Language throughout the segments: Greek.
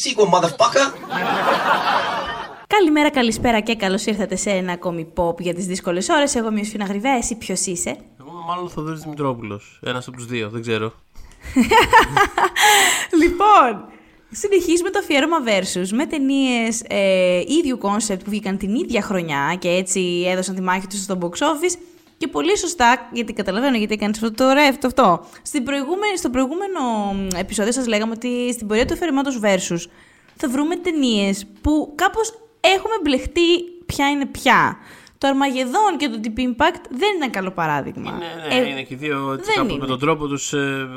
that sequel, motherfucker! Καλημέρα, καλησπέρα και καλώς ήρθατε σε ένα ακόμη pop για τις δύσκολες ώρες. Εγώ είμαι η Ιωσηφίνα Γριβέα, εσύ ποιος είσαι; Εγώ είμαι μάλλον ο Θοδωρής Δημητρόπουλος. Ένας από τους δύο, δεν ξέρω. λοιπόν, συνεχίζουμε το αφιέρωμα Versus με ταινίες ε, ίδιου κόνσεπτ που βγήκαν την ίδια χρονιά και έτσι έδωσαν τη μάχη τους στο box office. Και πολύ σωστά, γιατί καταλαβαίνω γιατί έκανες αυτό το ρεύτο αυτό. Στην προηγούμενη, στο προηγούμενο επεισόδιο σας λέγαμε ότι στην πορεία του αφιερωμάτο Versus θα βρούμε ταινίες που κάπως έχουμε μπλεχτεί ποια είναι ποια. Το Αρμαγεδόν και το Deep Impact δεν ήταν καλό παράδειγμα. Είναι, ναι, είναι και οι δύο έτσι, δεν κάπως είναι. με τον τρόπο τους ε,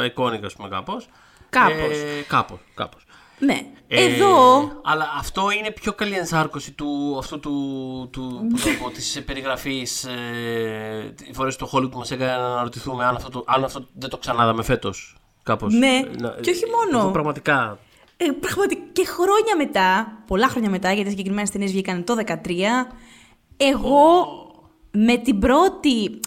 ε, εικόνικα, α πούμε, κάπως. Κάπως. Ε, κάπως, κάπως. Ναι. Ε, Εδώ. Αλλά αυτό είναι πιο καλή ενσάρκωση του, αυτού του, του, πώς να το πω, της περιγραφής ε, οι φορές στο Hollywood που μας έκανε να αναρωτηθούμε αν αυτό, το, αν αυτό δεν το ξανάδαμε φέτος. Κάπως. Ναι, Να- και όχι μόνο. εδώ πραγματικά. Ε, πραγματικά και χρόνια μετά, πολλά χρόνια μετά, γιατί συγκεκριμένες ταινίες βγήκαν το 2013, εγώ με την πρώτη.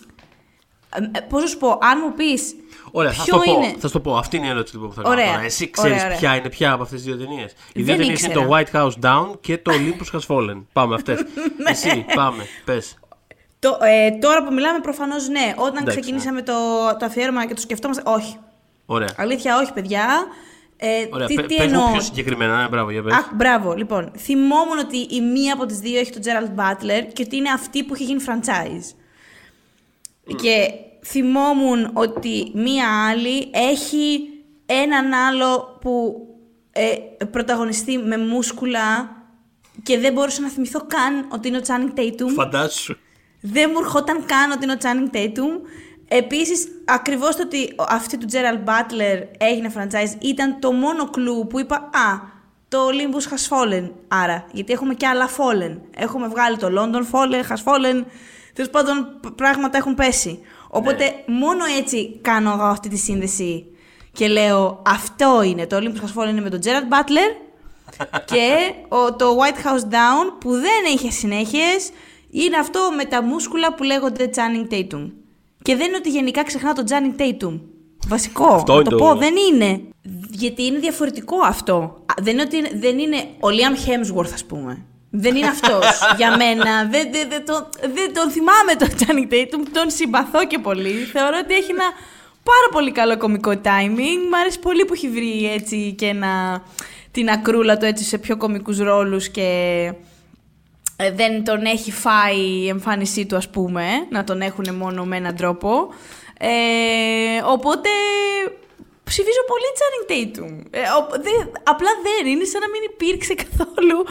Ε, Πώς να σου πω, αν μου πεις. Ωραία, θα ποιο σου το πω. είναι. Θα σου το πω. Αυτή είναι η ερώτηση λοιπόν, που θα κάνω Ωραία. τώρα. Εσύ ξέρεις Ωραία, ωραία. ποια είναι ποια από αυτές τις δύο ταινίες. Οι δύο Δεν ταινίε είναι ήξερα. το White House Down και το Olympus Has Fallen. Πάμε αυτές. Ναι. Εσύ, πάμε. Πες. Το, ε, τώρα που μιλάμε, προφανώς ναι. Όταν Εντάξει, ναι. ξεκινήσαμε το, το αφιέρωμα και το σκεφτόμαστε. Όχι. Ωραία. Αλήθεια, όχι, παιδιά. Ε, Ωραία. τι, Πε- τι πες μου εννοώ; πιο συγκεκριμένα. Ναι, μπράβο, για πες. Α, μπράβο. Λοιπόν, θυμόμουν ότι η μία από τις δύο έχει τον Gerald Butler και ότι είναι αυτή που έχει γίνει franchise. Και θυμόμουν ότι μία άλλη έχει έναν άλλο που ε, πρωταγωνιστεί με μούσκουλα και δεν μπορούσα να θυμηθώ καν ότι είναι ο Channing Tatum. Φαντάσου. Δεν μου ερχόταν καν ότι είναι ο Channing Tatum. Επίσης, ακριβώς το ότι αυτή του Gerald Butler έγινε franchise ήταν το μόνο κλου που είπα Α, το Olympus has fallen. Άρα, γιατί έχουμε και άλλα fallen. Έχουμε βγάλει το London fallen, has fallen. Τέλος πάντων, π- πράγματα έχουν πέσει. Οπότε, μόνο έτσι κάνω εγώ αυτή τη σύνδεση και λέω Αυτό είναι. Το Olympus has fallen είναι με τον Gerald Butler και ο, το White House Down που δεν είχε συνέχειες είναι αυτό με τα μούσκουλα που λέγονται Channing Tatum. Και δεν είναι ότι γενικά ξεχνά το Channing Tatum. Βασικό. Αυτό να είναι το το- πω, δεν είναι. Γιατί είναι διαφορετικό αυτό. Α, Δεν είναι, ότι είναι, δεν είναι ο Liam Hemsworth, ας πούμε. Δεν είναι αυτός για μένα. Δεν, δεν, δεν, τον, δεν τον θυμάμαι τον Channing Tatum. Τον συμπαθώ και πολύ. Θεωρώ ότι έχει ένα πάρα πολύ καλό κομικό timing. Μ' αρέσει πολύ που έχει βρει έτσι και ένα, την ακρούλα του έτσι σε πιο κομικούς ρόλους και ε, δεν τον έχει φάει η εμφάνισή του ας πούμε, να τον έχουν μόνο με έναν τρόπο. Ε, οπότε ψηφίζω πολύ Channing Tatum. Ε, ο- δε- απλά δεν είναι σαν να μην υπήρξε καθόλου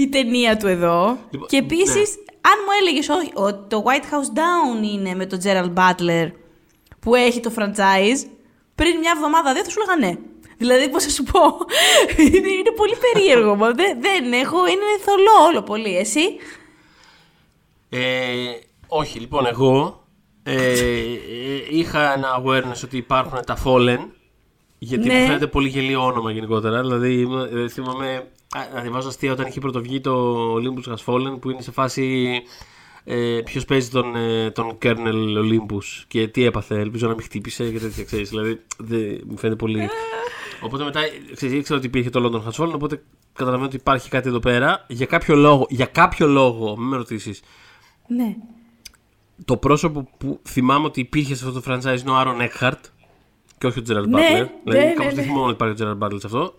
η ταινία του εδώ. Λοιπόν, και επίσης, αν μου έλεγες όχι, ότι το White House Down είναι με τον Gerald Butler που έχει το franchise, πριν μια εβδομάδα δεν θα σου έλεγα ναι. Δηλαδή, πώς θα σου πω, είναι, είναι πολύ περίεργο. μα δεν, δεν έχω, είναι θολό όλο πολύ. Εσύ, Ε, όχι, λοιπόν, εγώ ε, ε, είχα ένα awareness ότι υπάρχουν τα Fallen. Γιατί Ναι. μου φαίνεται πολύ γελίο όνομα γενικότερα. Δηλαδή, ε, θυμάμαι α, να διαβάζω αστεία όταν είχε πρωτοβγεί το Olympus Has Fallen που είναι σε φάση. Ε, Ποιος παίζει τον, ε, τον Kernel Olympus και τι έπαθε, ελπίζω να μην χτύπησε και τέτοια ξέρεις. Δηλαδή, δεν, μου φαίνεται πολύ. Οπότε μετά ξέρεις, ήξερα ότι υπήρχε το London Has Fallen, οπότε καταλαβαίνω ότι υπάρχει κάτι εδώ πέρα. Για κάποιο λόγο, για κάποιο λόγο, μην με ρωτήσεις, ναι. το πρόσωπο που θυμάμαι ότι υπήρχε σε αυτό το franchise είναι ο Άρον Eckhart και όχι ο Gerald Ναι, Butler. ναι, δηλαδή, ναι, κάπως ναι. δεν θυμόμαι ότι υπάρχει ο Gerald Butler σε αυτό.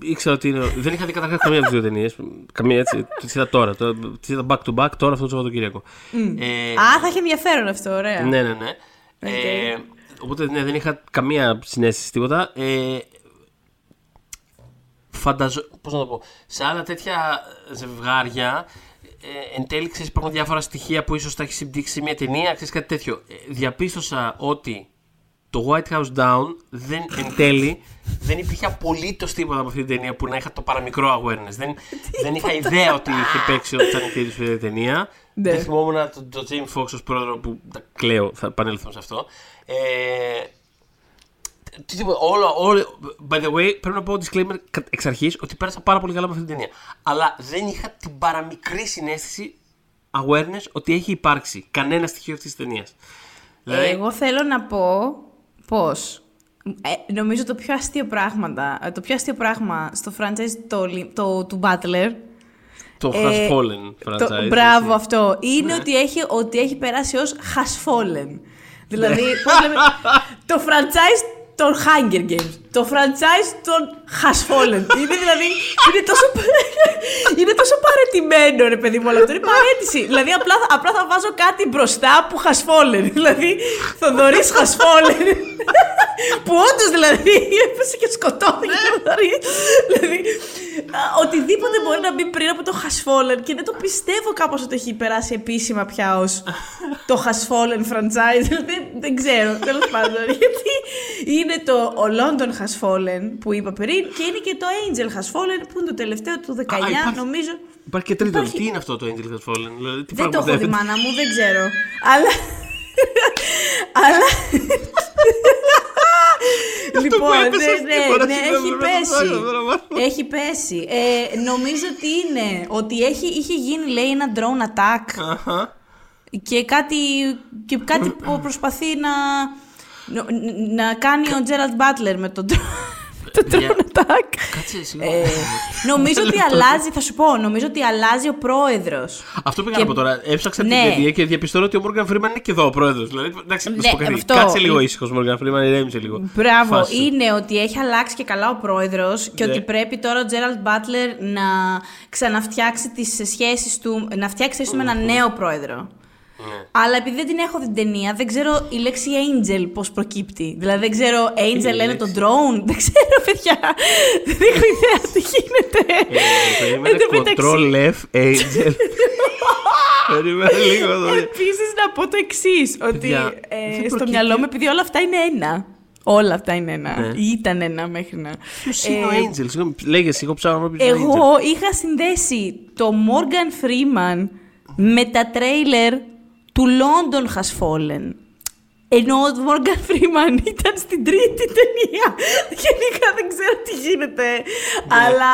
Ήξερα ότι είναι. δεν είχα δει καταρχάς καμία από τις δύο ταινίες. Καμία έτσι. Τις είδα τώρα. Το- Τις είδα back to back τώρα αυτό το Σαββατοκύριακο. Ε, Α, θα έχει ενδιαφέρον αυτό, ωραία. ναι, ναι, ναι. Ε, οπότε ναι, δεν είχα καμία συνέστηση τίποτα. Ε, φανταζω... Πώς να το πω. Σε άλλα τέτοια ζευγάρια, ε, εν τέλει ξέρεις, υπάρχουν διάφορα στοιχεία που ίσως τα έχει συμπτύξει σε μια ταινία, ξέρεις κάτι τέτοιο. Ε, διαπίστωσα ότι το White House Down δεν, εν τέλει δεν υπήρχε απολύτως τίποτα από αυτή την ταινία που να είχα το παραμικρό awareness. Δεν, δεν είχα ιδέα ότι είχε παίξει ο Channing Tatum σε αυτή την ταινία. Ναι. Δεν θυμόμουν το, το James Fox ως πρόεδρο που τα κλαίω, θα επανέλθουμε σε αυτό. Ε, τι τίποτα, όλο, όλο, by the way, πρέπει να πω disclaimer κα- εξ αρχής ότι πέρασα πάρα πολύ καλά με αυτή την ταινία. Αλλά δεν είχα την παραμικρή συνέστηση awareness ότι έχει υπάρξει κανένα στοιχείο αυτής της ταινίας. Δηλαδή, Εγώ θέλω να πω πως Ε, νομίζω το πιο αστείο πράγμα, το πιο αστείο πράγμα στο franchise το, το, του Butler το Has ε, Fallen franchise. Το, μπράβο αυτό. Είναι ναι. ότι, έχει, ότι έχει περάσει ως Has Fallen. Δηλαδή, πώς λέμε, το franchise των Hunger Games. Το franchise των Has Fallen. Είναι δηλαδή. Είναι τόσο, είναι τόσο παρετημένο, ρε παιδί μου, όλο αυτό. Είναι παρέτηση. δηλαδή, απλά, απλά θα βάζω κάτι μπροστά που Has Fallen. Δηλαδή, Θοδωρής Has Fallen. που όντως δηλαδή έπεσε και σκοτώθηκε ο Θοδωρής. δηλαδή, οτιδήποτε μπορεί να μπει πριν από το Has Fallen και δεν το πιστεύω κάπως ότι έχει περάσει επίσημα πια ως το Has Fallen franchise. Δηλαδή, δεν ξέρω, τέλος πάντων. Γιατί είναι το ο London Has Fallen που είπα πριν και είναι και το Angel Has Fallen που είναι το τελευταίο του 19 Α, νομίζω. Υπάρχει και τρίτο. Τι είναι αυτό το Angel Has Fallen, δηλαδή, τι Δεν το έχω δει μάνα μου, δεν ξέρω. Αλλά. Αλλά. λοιπόν, ναι, ναι, ναι, έχει πέσει. Έχει πέσει. Ε, νομίζω ότι είναι ότι έχει, είχε γίνει, λέει, ένα drone attack. Και κάτι, και κάτι που προσπαθεί να να κάνει ο Τζέραλτ Μπάτλερ με τον το Drone Attack. Κάτσε, ε, νομίζω ότι αλλάζει, θα σου πω, νομίζω ότι αλλάζει ο πρόεδρος. Αυτό πήγα να πω τώρα. Έψαξα την ταινία και διαπιστώνω ότι ο Μόργαν Φρήμαν είναι και εδώ ο πρόεδρος. Δηλαδή, εντάξει, να σου πω κάτι. Κάτσε λίγο ήσυχος, Μόργαν Φρήμαν, ηρέμησε λίγο. Μπράβο, είναι ότι έχει αλλάξει και καλά ο πρόεδρος και ότι πρέπει τώρα ο Τζέραλτ Μπάτλερ να ξαναφτιάξει τις σχέσει του, να φτιάξει με έναν νέο πρόεδρο. Ναι. Αλλά επειδή δεν την έχω δει την ταινία, δεν ξέρω η λέξη angel πώς προκύπτει. Δηλαδή δεν ξέρω, angel λένε το drone. Δεν ξέρω, παιδιά. Δεν έχω ιδέα τι γίνεται. Περίμενε, control F, angel. Περίμενε λίγο εδώ. Επίσης να πω το εξής, ότι ε, στο μυαλό μου, επειδή όλα αυτά είναι ένα. Όλα αυτά είναι ένα. Ναι. Ή ήταν ένα μέχρι να. Ποιος είναι ο ε, Angel, λέγες, εγώ ψάχνω να Εγώ είχα συνδέσει το Morgan Freeman με τα τρέιλερ του London Has Fallen. Ενώ ο Μόργαν Φρήμαν ήταν στην τρίτη ταινία. Γενικά δεν ξέρω τι γίνεται. Ναι. Αλλά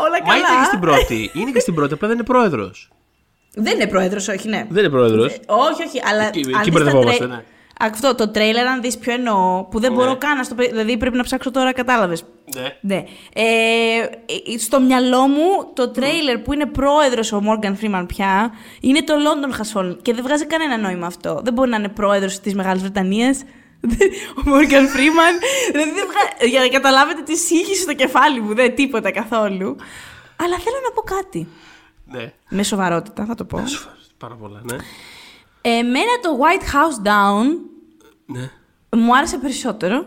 όλα καλά. Μα είναι και στην πρώτη. Είναι και στην πρώτη, απλά δεν είναι πρόεδρος. Δεν είναι πρόεδρος, όχι, ναι. Δεν είναι πρόεδρος. Όχι, όχι. Αλλά εκεί, εκεί μπερδευόμαστε, ναι. Αυτό το τρέιλερ, αν δεις ποιο εννοώ, που δεν ναι. μπορώ καν να στο. Δηλαδή πρέπει να ψάξω τώρα, κατάλαβες. Ναι. ναι. Ε, ε, στο μυαλό μου το τρέιλερ που είναι πρόεδρος ο Morgan Freeman πια είναι το London Has Fallen. Και δεν βγάζει κανένα νόημα αυτό. Δεν μπορεί να είναι πρόεδρος της Μεγάλης Βρετανίας. Ο Morgan Freeman. δηλαδή βγα... Για να καταλάβετε τι σύγχυση στο κεφάλι μου, δεν τίποτα καθόλου. Αλλά θέλω να πω κάτι. Ναι. Με σοβαρότητα, θα το πω. Πάρα πολλά, ναι. Εμένα το White House Down ναι. μου άρεσε περισσότερο.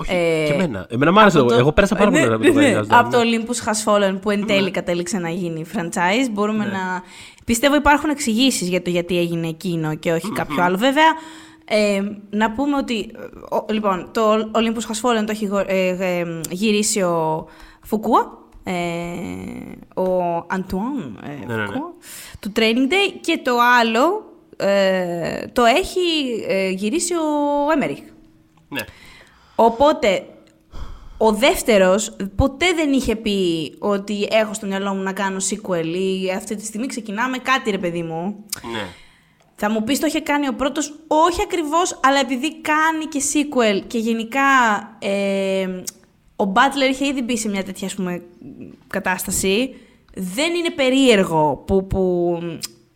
Όχι, ε, και εμένα. Εμένα μου άρεσε. Το... Εγώ πέρασα πάρα πολύ ναι, ναι, ναι. Από το Olympus Has Fallen που εν τέλει ναι. κατέληξε να γίνει franchise. Μπορούμε ναι. να. Πιστεύω υπάρχουν εξηγήσεις για το γιατί έγινε εκείνο και όχι κάποιο άλλο. Βέβαια, ε, να πούμε ότι. Ο, λοιπόν, το Olympus Has Fallen το έχει ε, ε, γυρίσει ο Φουκούα. Ε, ο Αντουάν ε, του Training Day και το άλλο ε, το έχει ε, γυρίσει ο Έμεριχ. Ναι. Οπότε, ο δεύτερος ποτέ δεν είχε πει ότι έχω στο μυαλό μου να κάνω sequel ή αυτή τη στιγμή ξεκινάμε κάτι ρε παιδί μου. Ναι. Θα μου πεις το είχε κάνει ο πρώτος, όχι ακριβώς, αλλά επειδή κάνει και sequel και γενικά ε, ο Butler είχε ήδη μπει σε μια τέτοια πούμε, κατάσταση, δεν είναι περίεργο που, που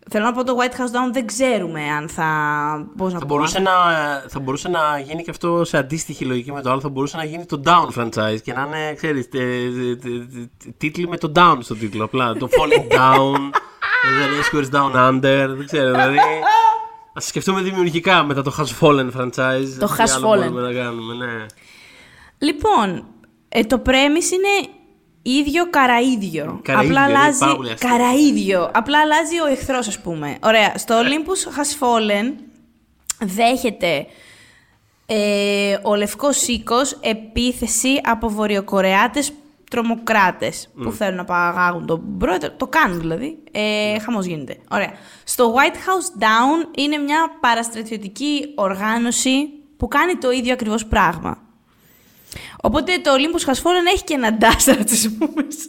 Θέλω να πω το White House Down δεν ξέρουμε αν θα. Πώς να θα, μπορούσε να, θα μπορούσε να γίνει και αυτό σε αντίστοιχη λογική με το άλλο. Θα μπορούσε να γίνει το Down franchise και να είναι, ξέρεις, τίτλοι με το Down στο τίτλο. Απλά το Falling Down, The Rescuers Down Under. Δεν ξέρω, δηλαδή. Α σκεφτούμε δημιουργικά μετά το Has Fallen franchise. Το Has Fallen. Να κάνουμε, ναι. Λοιπόν, ε, το premise είναι ίδιο καραίδιο. Απλά αλλάζει. Καραίδιο. Απλά αλλάζει ο εχθρός, ας πούμε. Ωραία. Στο Olympus Has Fallen δέχεται ε, ο Λευκός Σίκος επίθεση από βορειοκορεάτες τρομοκράτες που θέλουν να παγάγουν τον πρόεδρο. Το κάνουν δηλαδή. Ε, χαμός γίνεται. Ωραία. Στο White House Down είναι μια παραστρατιωτική οργάνωση που κάνει το ίδιο ακριβώς πράγμα. Οπότε το Olympus Has Fallen έχει και ένα dash ρατσισμού μέσα.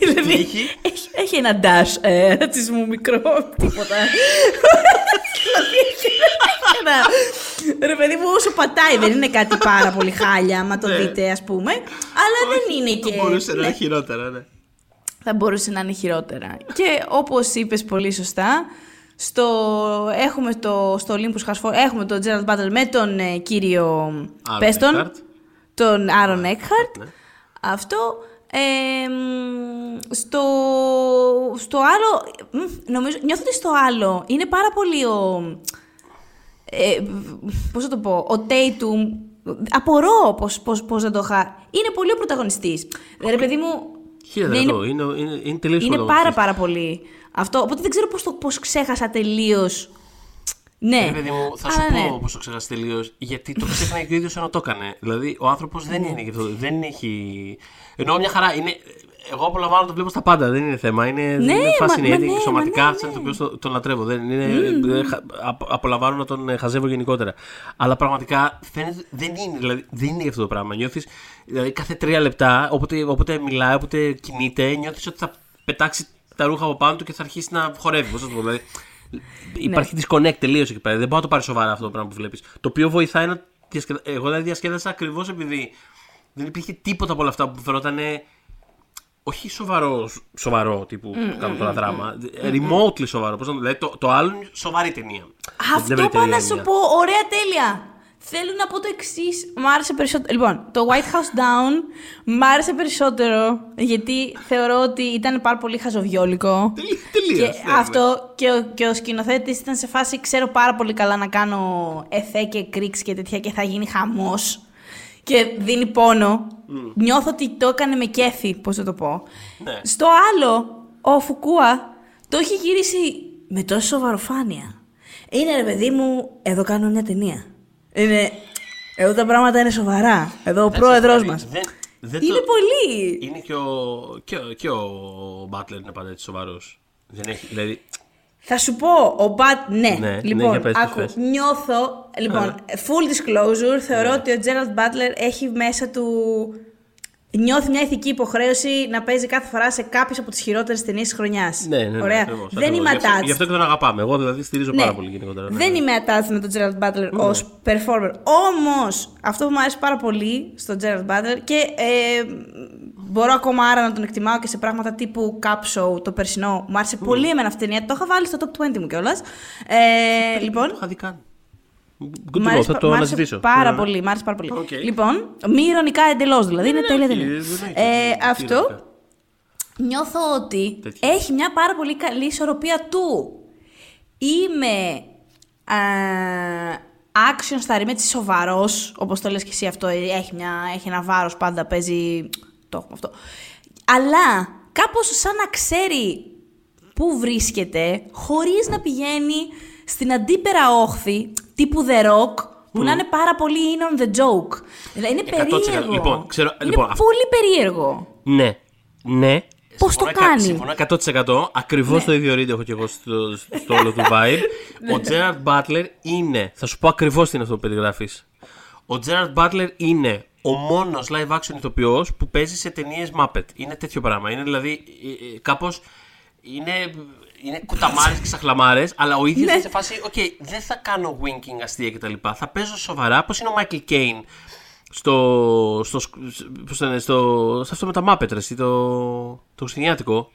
δηλαδή, έχει; έχει, έχει ένα dash ε, ρατσισμού μικρό, τίποτα. δηλαδή, έχει ένα... Ρε παιδί μου, όσο πατάει δεν είναι κάτι πάρα πολύ χάλια, άμα το Ναι. δείτε ας πούμε. Αλλά δεν είναι και... Θα μπορούσε να ναι είναι χειρότερα, ναι. θα μπορούσε να είναι χειρότερα. Και όπως είπες πολύ σωστά, στο, έχουμε το, στο Olympus Has Fallen, έχουμε τον Gerald Butler με τον ε, κύριο Aaron Πέστον, Eckhart. τον Aaron Eckhart. Ναι. Αυτό. ε, μ, στο, στο άλλο, μ, νομίζω, νιώθω ότι στο άλλο είναι πάρα πολύ ο, ε, πώς θα το πω, ο Tatum, απορώ πώς, πώς, πώς δεν το είχα, είναι πολύ ο πρωταγωνιστής. Ρε παιδί μου, Χίλια ναι, είναι- δεκατό. Είναι, είναι, είναι τελείως είναι πρωταγωνιστής. πάρα πάρα πολύ αυτό. Οπότε δεν ξέρω πώς, το, πώς ξέχασα τελείως. Ναι. Ρε παιδί μου, θα Αλλά σου ναι. πω πώς το ξέχασε τελείως. Γιατί το ξέχναγε και ο ίδιος ενώ το έκανε. Δηλαδή, ο άνθρωπος δεν είναι γι' αυτό. Δεν έχει. Ενώ μια χαρά είναι. Εγώ απολαμβάνω να το βλέπω στα πάντα, δεν είναι θέμα. Είναι, Ναι, είναι μα- fascinating. μα ναι, μα σωματικά, ναι, σαν ναι. το οποίος το- τον λατρεύω. Δεν είναι, δεν χα- απο- απολαμβάνω να τον ε, χαζεύω γενικότερα. Αλλά πραγματικά φαίνεται δεν είναι, δηλαδή, δεν είναι αυτό το πράγμα. Νιώθεις, δηλαδή, κάθε τρία λεπτά, όποτε, όποτε μιλάει, όποτε κινείται, νιώθεις ότι θα πετάξει τα ρούχα από πάνω του και θα αρχίσει να χορεύει. Πώς να το πω, δηλαδή, Υπάρχει disconnect τελείως εκεί πέρα. Δεν μπορεί να το πάρει σοβαρά αυτό το πράγμα που βλέπεις. Το οποίο βοηθάει να. διασκεδα- Εγώ δηλαδή διασκέδασα ακριβώς επειδή δεν υπήρχε τίποτα από όλα αυτά που φαινόταν. Όχι σοβαρό, σοβαρό τύπου που κάνω τώρα δράμα. Remotely σοβαρό. Πώς να το δηλαδή το, το άλλο είναι σοβαρή ταινία. Δεν Αυτό βρει πάω ταινία να σου μια. πω. Ωραία, τέλεια. Θέλω να πω το εξής. Μ' άρεσε περισσότερο. Λοιπόν, το White House Down μ' άρεσε περισσότερο γιατί θεωρώ ότι ήταν πάρα πολύ χαζοβιόλικο. Τελεί- τελείως, Και ναι, αυτό και ο, και ο σκηνοθέτης ήταν σε φάση. Ξέρω πάρα πολύ καλά να κάνω εφέ και κρίξ και τέτοια και θα γίνει χαμός. Και δίνει πόνο. Νιώθω ότι το έκανε με κέφι, πώς θα το πω. Ναι. Στο άλλο, ο Φουκούα το έχει γυρίσει με τόσο σοβαροφάνεια. Είναι ρε παιδί μου, εδώ κάνω μια ταινία. Είναι. Εδώ τα πράγματα είναι σοβαρά. Εδώ ο πρόεδρός Δηλαδή, μας. δεν- δεν Είναι το- πολύ. Είναι και ο, και, ο, και ο Butler είναι πάντα έτσι σοβαρός. Δεν έχει. Δηλαδή. Θα σου πω, ο Μπατ. Ναι, Ναι, ναι, λοιπόν, για πες, τι άκου, θες. νιώθω. Λοιπόν, full disclosure, θεωρώ ότι ο Gerald Butler έχει μέσα του. Νιώθει μια ηθική υποχρέωση να παίζει κάθε φορά σε κάποιες από τις χειρότερες ταινίες της χρονιάς. Ναι, ναι, ναι, Ωραία. ακριβώς, Δεν ακριβώς. είμαι Γι' αυτό- attached. Γι' αυτό και τον αγαπάμε. Εγώ δηλαδή στηρίζω Ναι. πάρα πολύ γενικότερα. ναι, Δεν ναι. είμαι attached με τον Gerard Butler ως performer. Όμως, αυτό που μου αρέσει πάρα πολύ στον Gerard Butler και ε, μπορώ ακόμα άρα να τον εκτιμάω και σε πράγματα τύπου Copshop το περσινό. Μου άρεσε πολύ εμένα αυτή η ταινία. Το είχα βάλει στο top 20 μου κιόλας. Ε, λοιπόν, Το είχα δει καν. Good Μ' to know, άρεσε, θα πα- το μ' άρεσε αναζητήσω. πάρα Ναι, ναι. πολύ. Μ' άρεσε πάρα πολύ. Οκ. Λοιπόν, μη ειρωνικά εντελώς δηλαδή. είναι τέλεια όχι, ταινία. δεν έχει, Ε, τι αυτό ειρωνικά. νιώθω ότι Τέτοια. έχει μια πάρα πολύ καλή ισορροπία του. Είμαι α, action star, είμαι έτσι σοβαρός, όπως το λες και εσύ αυτό, ε, έχει, μια, έχει ένα βάρος πάντα, παίζει, το έχουμε αυτό. Αλλά κάπως σαν να ξέρει πού βρίσκεται, χωρίς να πηγαίνει στην αντίπερα όχθη, τύπου The Rock, που να είναι πάρα πολύ in on the joke. Δηλαδή είναι 100%. περίεργο. Λοιπόν, ξέρω- είναι λοιπόν, αυτό- πολύ περίεργο. Ναι. Ναι. Πώς Συμφωνώ το εκα- κάνει; Ναι. Συμφωνώ 100%. Ακριβώς το ίδιο read έχω και εγώ στο, στο όλο του vibe. Ναι. ο Gerard Butler είναι. Θα σου πω ακριβώς τι είναι αυτό που περιγράφεις. Ο Gerard Butler είναι ο μόνος live action ηθοποιός που παίζει σε ταινίες Muppet. Είναι τέτοιο πράγμα. Είναι δηλαδή κάπως. Είναι, είναι κουταμάρες και σαχλαμάρες, αλλά ο ίδιος Ναι. είναι σε φάση. Οκ, δεν θα κάνω winking αστεία κτλ. Θα παίζω σοβαρά. Πώ είναι ο Michael Caine στο, στο, πώς το λένε, στο, σε αυτό με τα Muppet, ρε, εσύ, το, το χριστουγεννιάτικο.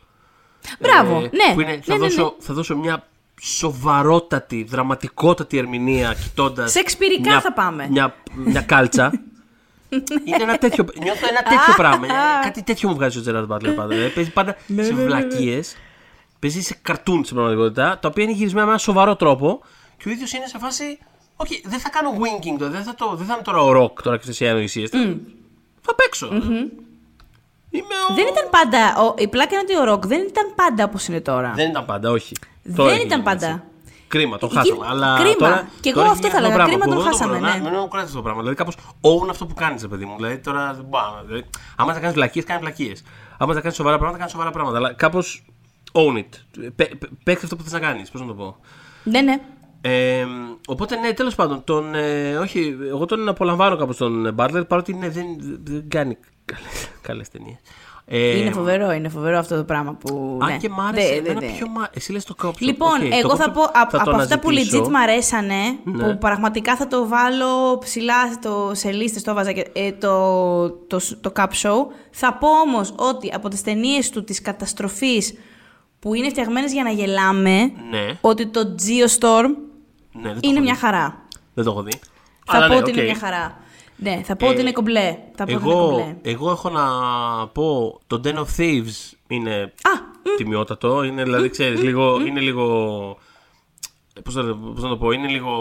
Μπράβο, Ε, ναι. Που είναι, θα, Ναι, ναι, ναι. δώσω, θα δώσω μια σοβαρότατη, δραματικότατη ερμηνεία κοιτώντας. Σεξπυρικά θα πάμε. Μια, μια κάλτσα. είναι ένα τέτοιο. Νιώθω ένα τέτοιο πράγμα. Κάτι τέτοιο μου βγάζει ο Τζέραρντ Μπάτλερ πάντα. Ε, Παίζει πάντα Ναι, σε βλακίες. Παίζει σε καρτούν στην πραγματικότητα, τα οποία είναι γυρισμένα με ένα σοβαρό τρόπο και ο ίδιος είναι σε φάση. Οκ, δεν θα κάνω winking τώρα, δεν θα, το, δεν θα είμαι τώρα ο ροκ τώρα και στις ανοησίες. Θα παίξω. Είμαι ο... Δεν ήταν πάντα. Ο, η πλάκα είναι ότι ο ροκ δεν ήταν πάντα όπως είναι τώρα. Δεν ήταν πάντα, όχι. Δεν Τώρα έχει ήταν γίνει έτσι. πάντα. Κρίμα, το Εκεί- χάσαμε. Αλλά κρίμα. Τώρα, Κι εγώ τώρα αυτό έχει θα γίνει έλεγα. πράγμα Κρίμα που τον δεν χάσαμε, μπορώ να- ναι. Μην μου κουράζει αυτό το πράγμα. Δηλαδή κάπως own αυτό που κάνεις, παιδί μου. Δηλαδή τώρα δεν μπορώ. να- Δηλαδή, άμα θα κάνεις βλακίες, κάνεις βλακίες. Άμα θα κάνεις σοβαρά πράγματα, κάνεις σοβαρά πράγματα. Αλλά κάπως own it. Πε- πε- Παίξε αυτό που θες να κάνεις. Πώς να το πω. Ναι, ναι. Ε, οπότε ναι, τέλος πάντων. Τον, ε, όχι, εγώ τον απολαμβάνω κάπως τον Butler παρότι ναι, δεν, δεν κάνει καλές ταινίες. Ε, είναι φοβερό, είναι φοβερό αυτό το πράγμα που. Αν ναι. και μ' άρεσε. Δε, εμένα δε, δε. πιο μ' Εσύ λες το κόψω. Λοιπόν, Οκ, εγώ το θα κόψω, πω απ- θα το από αυτά που αναζητήσω. legit μ' αρέσανε, Ναι. που πραγματικά θα το βάλω ψηλά στο, σε λίστες, το έβαζα και, ε, το, το, το Copshop. Θα πω όμως ότι από τις ταινίες του της καταστροφής που είναι φτιαγμένες για να γελάμε, Ναι, ότι το Geostorm ναι, δεν το είναι έχω μια δει. χαρά. Δεν το έχω δει. Θα Αλλά πω ναι, ότι είναι οκ. μια χαρά. Ναι, θα πω ότι Ε, είναι κομπλέ. Θα πω ότι είναι Εγώ, κομπλέ. εγώ έχω να πω το Den of Thieves είναι Α, τιμιότατο. Είναι δηλαδή, ξέρεις, λίγο, είναι λίγο. Πώς να, πώς να το πω, είναι λίγο.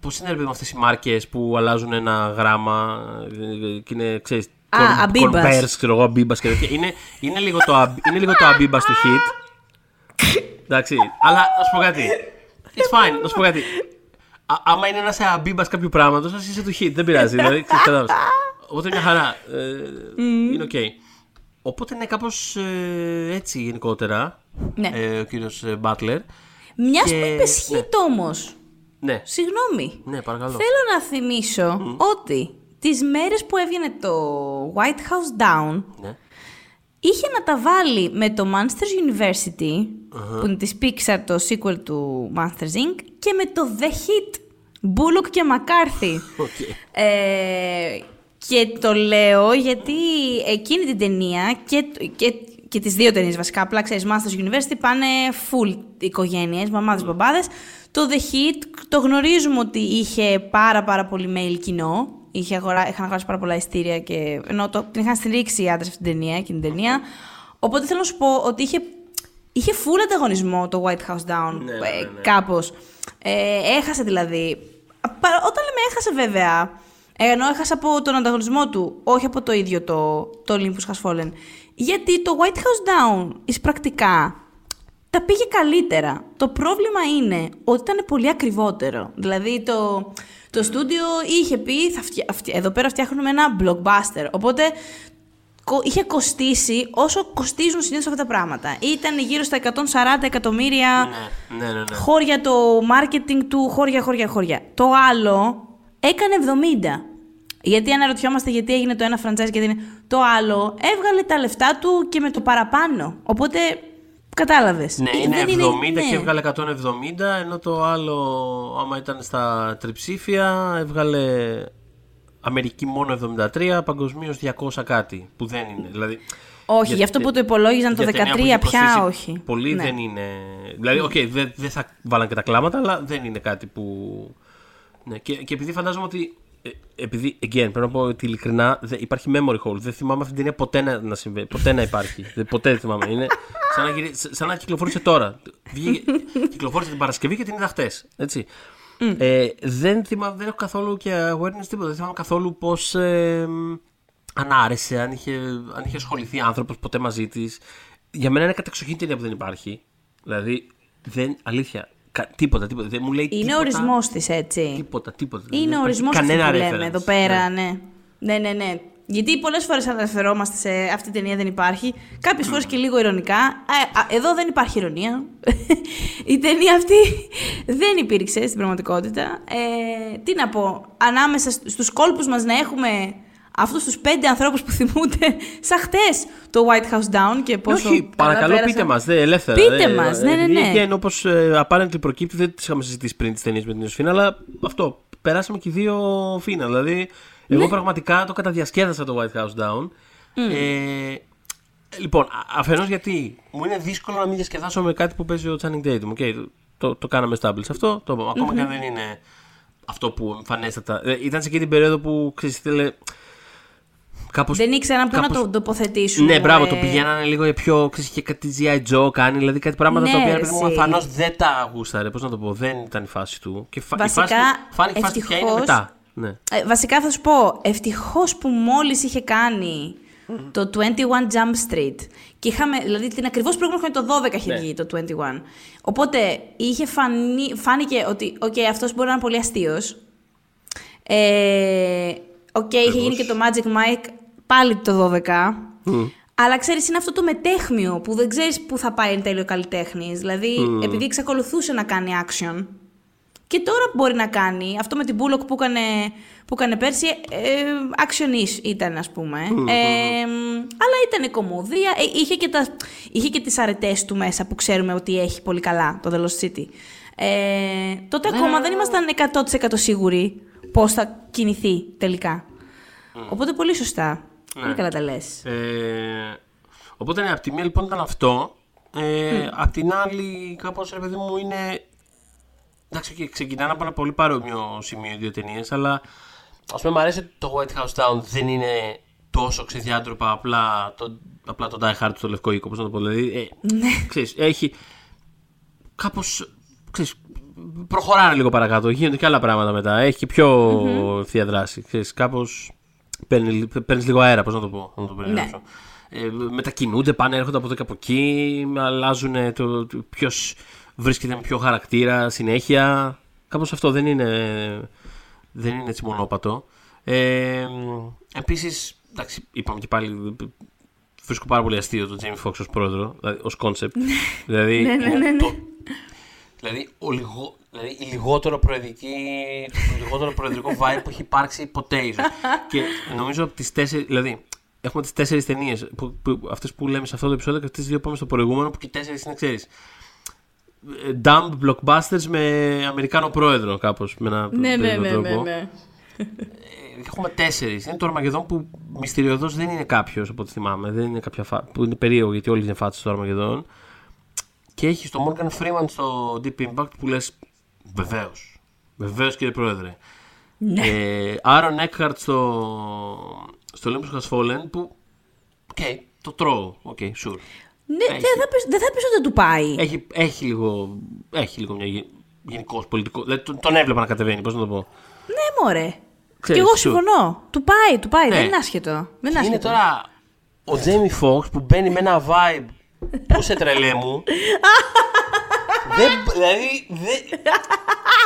Πώς είναι ρε παιδί με αυτές οι μάρκες που αλλάζουν ένα γράμμα ε, και είναι, ξέρεις, Α, κορ- Abibas. Converse, ξέρω εγώ, Abibas και τέτοια. Είναι, είναι, λίγο το, Ab- είναι λίγο το Abibas του Heat. Εντάξει, αλλά να σου πω κάτι. It's fine, να σου πω κάτι. Α, άμα είναι ένα σε Abibas κάποιου πράγματος, ας είσαι του Heat, δεν πειράζει. Δηλαδή, ξέρεις, κατάλαβες. Οπότε μια χαρά. Ε, Είναι οκ. Οπότε είναι κάπως έτσι γενικότερα Ναι. ε, ο κύριος Μπάτλερ. Μια και- που είπες ναι. Heat όμως. Ναι, Συγγνώμη. ναι, παρακαλώ. Θέλω να θυμίσω ότι τις μέρες που έβγαινε το White House Down Ναι. είχε να τα βάλει με το Monsters University που είναι της Pixar το sequel του Monsters Inc. και με το The Heat, Bullock και McCarthy. Οκ. Ε, και το λέω γιατί εκείνη την ταινία και, και, και τις δύο ταινίες βασικά, απλά ξέρεις, Masters University πάνε full οικογένειες, μαμάδες, μπαμπάδες. Το The Hit το γνωρίζουμε ότι είχε πάρα πάρα πολύ mail κοινό. Είχε αγορά, είχαν αγοράσει πάρα πολλά ειστήρια και ενώ το, την είχαν στηρίξει οι άντρες αυτήν την ταινία, εκείνη την ταινία. Οπότε θέλω να σου πω ότι είχε, είχε full ανταγωνισμό το White House Down Ναι, ε, ναι, ναι. κάπως. Ε, έχασε δηλαδή. Πα- Όταν λέμε έχασε βέβαια, ενώ έχασε από τον ανταγωνισμό του, όχι από το ίδιο το, το Olympus Has Fallen. Γιατί το White House Down, εις πρακτικά, τα πήγε καλύτερα. Το πρόβλημα είναι ότι ήταν πολύ ακριβότερο. Δηλαδή το, το στούντιο είχε πει, θα φτια- αυτιά- εδώ πέρα φτιάχνουμε ένα blockbuster. Οπότε κο- είχε κοστίσει όσο κοστίζουν συνήθως αυτά τα πράγματα. Ήταν γύρω στα 140 εκατομμύρια Ναι, ναι, ναι. ναι. χώρια το marketing του, χώρια, χώρια, χώρια. Το άλλο έκανε 70. Γιατί αναρωτιόμαστε γιατί έγινε το ένα franchise και δεν είναι. Το άλλο έβγαλε τα λεφτά του και με το παραπάνω. Οπότε κατάλαβες. Ναι, Ε, είναι 70 δεν και ναι. έβγαλε 170, ενώ το άλλο, άμα ήταν στα τριψήφια, έβγαλε Αμερική μόνο 73, παγκοσμίως 200 κάτι, που δεν είναι. Δηλαδή, Όχι, για- γι' αυτό που το υπολόγιζαν το για 13 ταινία που έχει πια κοστίσει όχι. Πολύ Ναι. δεν είναι. Δηλαδή, οκ, δεν δεν θα βάλαν και τα κλάματα, αλλά δεν είναι κάτι που. Ναι, και, και επειδή φαντάζομαι ότι. Ε, Επειδή, again, πρέπει να πω ότι ειλικρινά δεν- υπάρχει memory hole. Δεν θυμάμαι αυτή την ταινία ποτέ να, να συμβαίνει. Ποτέ να υπάρχει. Δεν- ποτέ δεν θυμάμαι. Είναι σαν να, γυρι- σαν να κυκλοφορούσε τώρα. Βγήκε, κυκλοφόρησε την Παρασκευή και την είδα χτες. Έτσι. Ε, δεν, θυμάμαι, δεν έχω καθόλου και awareness τίποτα. Δεν θυμάμαι καθόλου πώς. Ε, αν άρεσε, αν είχε, αν είχε ασχοληθεί άνθρωπος ποτέ μαζί της. Για μένα είναι κατεξοχήν ταινία που δεν υπάρχει. Δηλαδή, δεν, αλήθεια, κα, τίποτα, τίποτα. Δεν μου λέει Είναι τίποτα, ο ορισμός της, έτσι. Τίποτα, τίποτα. Δεν Είναι ο υπάρχει ορισμός που κανένα λέμε reference. εδώ πέρα, Ναι. ναι. Ναι, ναι, ναι. Γιατί πολλές φορές αναφερόμαστε σε αυτή την ταινία δεν υπάρχει. Κάποιες φορές και λίγο ηρωνικά. Ε, α, εδώ δεν υπάρχει ηρωνία. Η ταινία αυτή δεν υπήρξε στην πραγματικότητα. Ε, τι να πω, ανάμεσα στους κόλπους μας να έχουμε αυτούς τους πέντε ανθρώπους που θυμούνται σαν χτες το White House Down και πόσο. Όχι, καλά παρακαλώ πέρασαν. πείτε μα. Ελεύθερα. Πείτε ε, μας, ε, ναι, ναι, επειδή ναι. again, όπως ε, apparently προκύπτει, δεν τις είχαμε συζητήσει πριν τις ταινίες με την Ιωσήφινα, αλλά αυτό. Περάσαμε και δύο φίνα. Δηλαδή, εγώ Ναι. πραγματικά το καταδιασκέδασα το White House Down. Ε, λοιπόν, αφενός γιατί μου είναι δύσκολο να μην διασκεδάσω με κάτι που παίζει ο Channing Tatum. Okay, το, το, το κάναμε establish αυτό. Το, ακόμα και αν δεν είναι αυτό που εμφανέστατα. Ε, ήταν σε εκείνη την περίοδο που ξέρεις, ήθελε. Κάπως, Δεν ήξεραν πού να κάπως- το τοποθετήσουν. ναι, μπράβο, ε, το πηγαίνανε λίγο πιο. Ξέρεις, και κάτι G.I. Joe κάνει, δηλαδή κάτι πράγματα Ναι, τα οποία ρε, ρε παιδί μου εσύ. εμφανώ δεν τα γούσταρε. Πώς να το πω, δεν ήταν η φάση του. Και φα- Βασικά, η φάση, του- φάνηκε η φάση του ποια είναι ευτυχώς, μετά. Ναι. Ε, βασικά θα σου πω, ευτυχώς που μόλις είχε κάνει το 21 Jump Street. Και είχαμε, δηλαδή την ακριβώς προηγούμενη χρονιά το 12 είχε Ναι. βγει το 21. Οπότε είχε φανεί, φάνηκε ότι, οκ, αυτός μπορεί να είναι πολύ αστείος. Ε, οκ, είχε γίνει και το Magic Mike πάλι το 12. Αλλά ξέρεις, είναι αυτό το μεταίχμιο που δεν ξέρεις πού θα πάει εν τέλει ο καλλιτέχνης. Δηλαδή, επειδή εξακολουθούσε να κάνει action. Και τώρα μπορεί να κάνει αυτό με την Bullock που έκανε, που έκανε πέρσι. Ε, action ήταν, ας πούμε. Ε, αλλά ήταν κωμωδία. Ε, είχε και, τα, είχε και τις αρετές του μέσα που ξέρουμε ότι έχει πολύ καλά το The Lost City. Ε, τότε ακόμα δεν ήμασταν 100% σίγουροι πώς θα κινηθεί τελικά. Οπότε πολύ σωστά. Πολύ καλά τα λες. Ε, οπότε ναι, από τη μία λοιπόν ήταν αυτό. Ε, Απ' την άλλη, κάπως ρε παιδί μου είναι. Εντάξει, και ξεκινάνε από ένα πολύ παρόμοιο σημείο οι δύο ταινίες, αλλά ας πούμε μου αρέσει ότι το White House Down δεν είναι τόσο ξεδιάντροπα απλά το, απλά το Die Hard στο λευκό οίκο, πώς να το πω. Δηλαδή, ε, ξέρεις, έχει κάπως. Ξέρεις, προχωράνε λίγο παρακάτω. Γίνονται και άλλα πράγματα μετά. Έχει και πιο θεία δράση. Ξέρεις, κάπως παίρνει, παίρνεις λίγο αέρα, πώς να το πω. Να το περιγράψω. Ε, μετακινούνται, πάνε, έρχονται από εδώ και από εκεί, αλλάζουν το, το ποιος βρίσκεται με ποιο χαρακτήρα συνέχεια. Κάπως αυτό δεν είναι, δεν είναι έτσι μονόπατο. Ε, επίσης, εντάξει, είπαμε και πάλι, βρίσκω πάρα πολύ αστείο τον Jamie Foxx ως πρόεδρο, δηλαδή, ως κόνσεπτ. δηλαδή, Ναι, ναι, είναι ναι, ναι. το- δηλαδή, ο λιγό, δηλαδή, η λιγότερο, προεδρική, το λιγότερο προεδρικό vibe που έχει υπάρξει ποτέ ίσως. και νομίζω από τις τέσσερις, δηλαδή, έχουμε τις τέσσερις ταινίες, που, που, αυτές που λέμε σε αυτό το επεισόδιο και αυτές τις δύο πάμε στο προηγούμενο, που και οι τέσσερις είναι, ξέρεις, ε, dumb blockbusters με Αμερικάνο πρόεδρο κάπως, με ένα Ναι, ναι, περίεργο ναι, τρόπο. ναι, ναι. Έχουμε τέσσερις. Είναι το Αρμαγεδόν που μυστηριωδώς δεν είναι κάποιος από ό,τι θυμάμαι. Δεν είναι κάποια φα... που είναι περίεργο γιατί όλοι είναι φάτσες στο Αρμαγεδόν. Και έχει το Morgan Freeman στο Deep Impact που λες βεβαίως. Βεβαίως κύριε Πρόεδρε. Ναι. Ε, Aaron Eckhart στο, στο Olympus Has Fallen που. Οκ, το τρώω. OK, sure. Ναι, δεν θα πεις, δεν θα πεις ότι δεν του πάει. Έχει, έχει λίγο, έχει λίγο μια γενικός πολιτικό. Δηλαδή, τον, τον έβλεπα να κατεβαίνει, πώς να το πω. Ναι, μωρέ. Ξέρεις, και εγώ σου. συμφωνώ. Του πάει, του πάει. Ναι. Δεν είναι άσχετο. Δεν είναι Είναι άσχετο. τώρα ο Jamie Foxx που μπαίνει με ένα vibe που σε τρελέ μου. δεν, δηλαδή, δεν,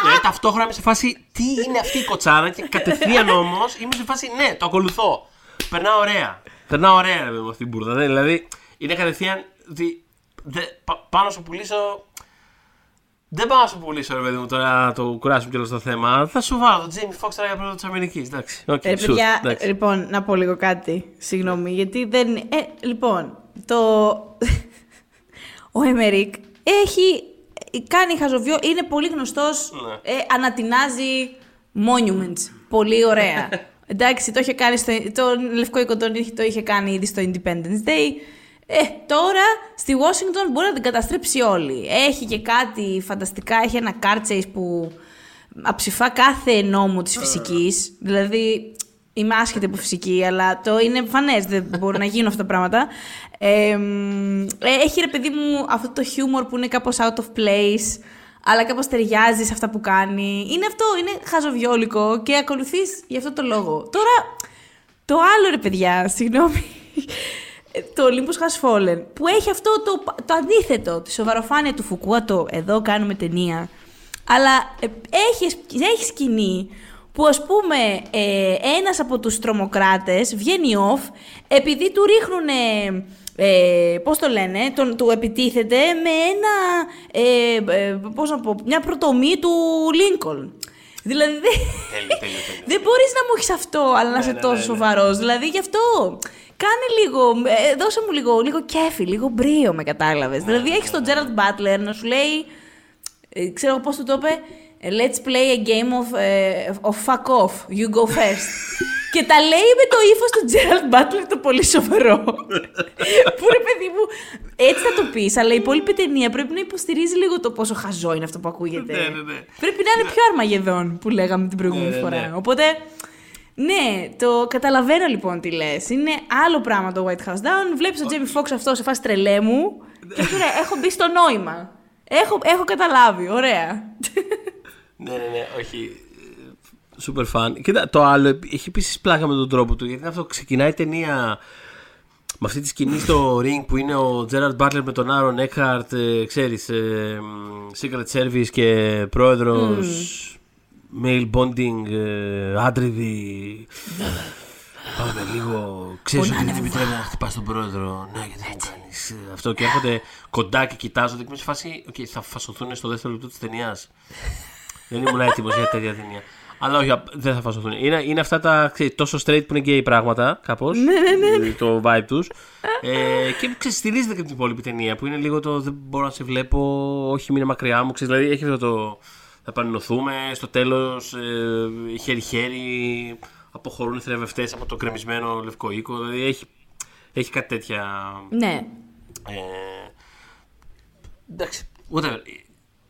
δηλαδή ταυτόχρονα είμαι σε φάση τι είναι αυτή η κοτσάρα και κατευθείαν όμως είμαι σε φάση ναι, το ακολουθώ. Περνάω ωραία. Περνάω ωραία ρε, με αυτή την μπουρδα. Δεν- Δηλαδή είναι κατευθείαν. δι- δε, πα- πάω να σου πουλήσω. Δεν πάω να σου πουλήσω, ρε παιδί μου, τώρα να το κουράσουμε κιόλα το θέμα. Θα σου βάλω τον Τζέιμι Foxx τώρα για πρώτο της Αμερικής. Εντάξει. Okay, Ε, παιδιά, λοιπόν, να πω λίγο κάτι. Συγγνώμη, γιατί δεν. Ε, λοιπόν, το. Ο Εμερικ έχει κάνει χαζοβιό, είναι πολύ γνωστός, Ναι. ε, ανατινάζει monuments. Πολύ ωραία. Εντάξει, το είχε κάνει στο, το Λευκό Οίκο τον είχε- το είχε κάνει ήδη στο Independence Day. Ε, τώρα στη Washington μπορεί να την καταστρέψει όλη. Έχει και κάτι φανταστικά, έχει ένα car chase που αψηφά κάθε νόμο της φυσικής. Δηλαδή, είμαι άσχετη από φυσική, αλλά το είναι εμφανές, δεν μπορούν να γίνουν αυτά τα πράγματα. Ε, μ, ε, έχει ρε παιδί μου αυτό το χιούμορ που είναι κάπως out of place, αλλά κάπως ταιριάζει σε αυτά που κάνει. Είναι αυτό, είναι χαζοβιόλικο και ακολουθείς γι' αυτό το λόγο. Τώρα, το άλλο ρε παιδιά, συγγνώμη, ε, το Olympus Has Fallen, που έχει αυτό το, το αντίθετο, τη σοβαροφάνεια του Φουκούα, το εδώ κάνουμε ταινία. Αλλά ε, έχεις, έχεις σκηνή που ας πούμε ε, ένας από τους τρομοκράτες βγαίνει off επειδή του ρίχνουν, ε, πώς το λένε, τον, του επιτίθεται με ένα, ε, ε, πώς να πω, μια προτομή του Λίνκολν. Δηλαδή δεν, Τέλειο, τέλειο, τέλειο. δεν μπορείς να μου έχεις αυτό, αλλά να είσαι ναι, τόσο ναι, ναι. σοβαρός. Δηλαδή γι' αυτό κάνε λίγο, ε, δώσε μου λίγο, λίγο κέφι, λίγο μπρίο με κατάλαβες. Ναι, δηλαδή έχεις τον Gerald Butler να σου λέει, ε, ξέρω πώς του το είπε, ε, let's play a game of, ε, of fuck off, you go first. και τα λέει με το ύφος του Gerald Butler το πολύ σοβαρό. που ρε παιδί μου, έτσι θα το πεις, αλλά η υπόλοιπη ταινία πρέπει να υποστηρίζει λίγο το πόσο χαζό είναι αυτό που ακούγεται. Ναι, ναι, ναι. Πρέπει να είναι πιο αρμαγεδόν που λέγαμε την προηγούμενη Ναι, ναι, φορά. ναι. Οπότε, ναι, το καταλαβαίνω λοιπόν τι λες. Είναι άλλο πράγμα το White House Down. Βλέπεις τον Jamie Foxx αυτό σε φάση τρελέ μου. και σου λέει, έχω μπει στο νόημα. Έχω, έχω καταλάβει. Ωραία. Ναι, ναι, ναι, όχι. Super fan. Κοίτα, το άλλο έχει επίση πλάκα με τον τρόπο του. Γιατί είναι αυτό ξεκινάει η ταινία με αυτή τη σκηνή στο ring που είναι ο Gerard Butler με τον Aaron Eckhart, ε, ξέρεις, ε, μ, Secret Service και πρόεδρος male bonding, ε, άντριδη. Πάμε λίγο. Ξέρεις Πού να ότι είναι, δεν επιτρέπει να χτυπάς τον πρόεδρο. Ναι, γιατί δεν κάνεις. Αυτό και έρχονται κοντά και κοιτάζονται και με σε φάση. Okay, θα φασωθούν στο δεύτερο λεπτό της ταινίας. Δεν ήμουν έτοιμος για τέτοια ταινία. Αλλά όχι, απ- δεν θα φασωθούν. Είναι, είναι αυτά τα ξέρεις, τόσο straight που είναι gay πράγματα, κάπως. Ναι, ναι, ναι. Το vibe τους. ε, και ξέρεις, στηρίζεται και από την υπόλοιπη ταινία που είναι λίγο το δεν μπορώ να σε βλέπω, όχι, μην είναι μακριά μου. Ξέρεις, δηλαδή έχει αυτό το. Θα πανενωθούμε, στο τέλος ε, χέρι-χέρι, αποχωρούν οι θηρευευτέ από το κρεμισμένο λευκό οίκο. Δηλαδή έχει, έχει κάτι τέτοια. Ναι. Ε, εντάξει, whatever.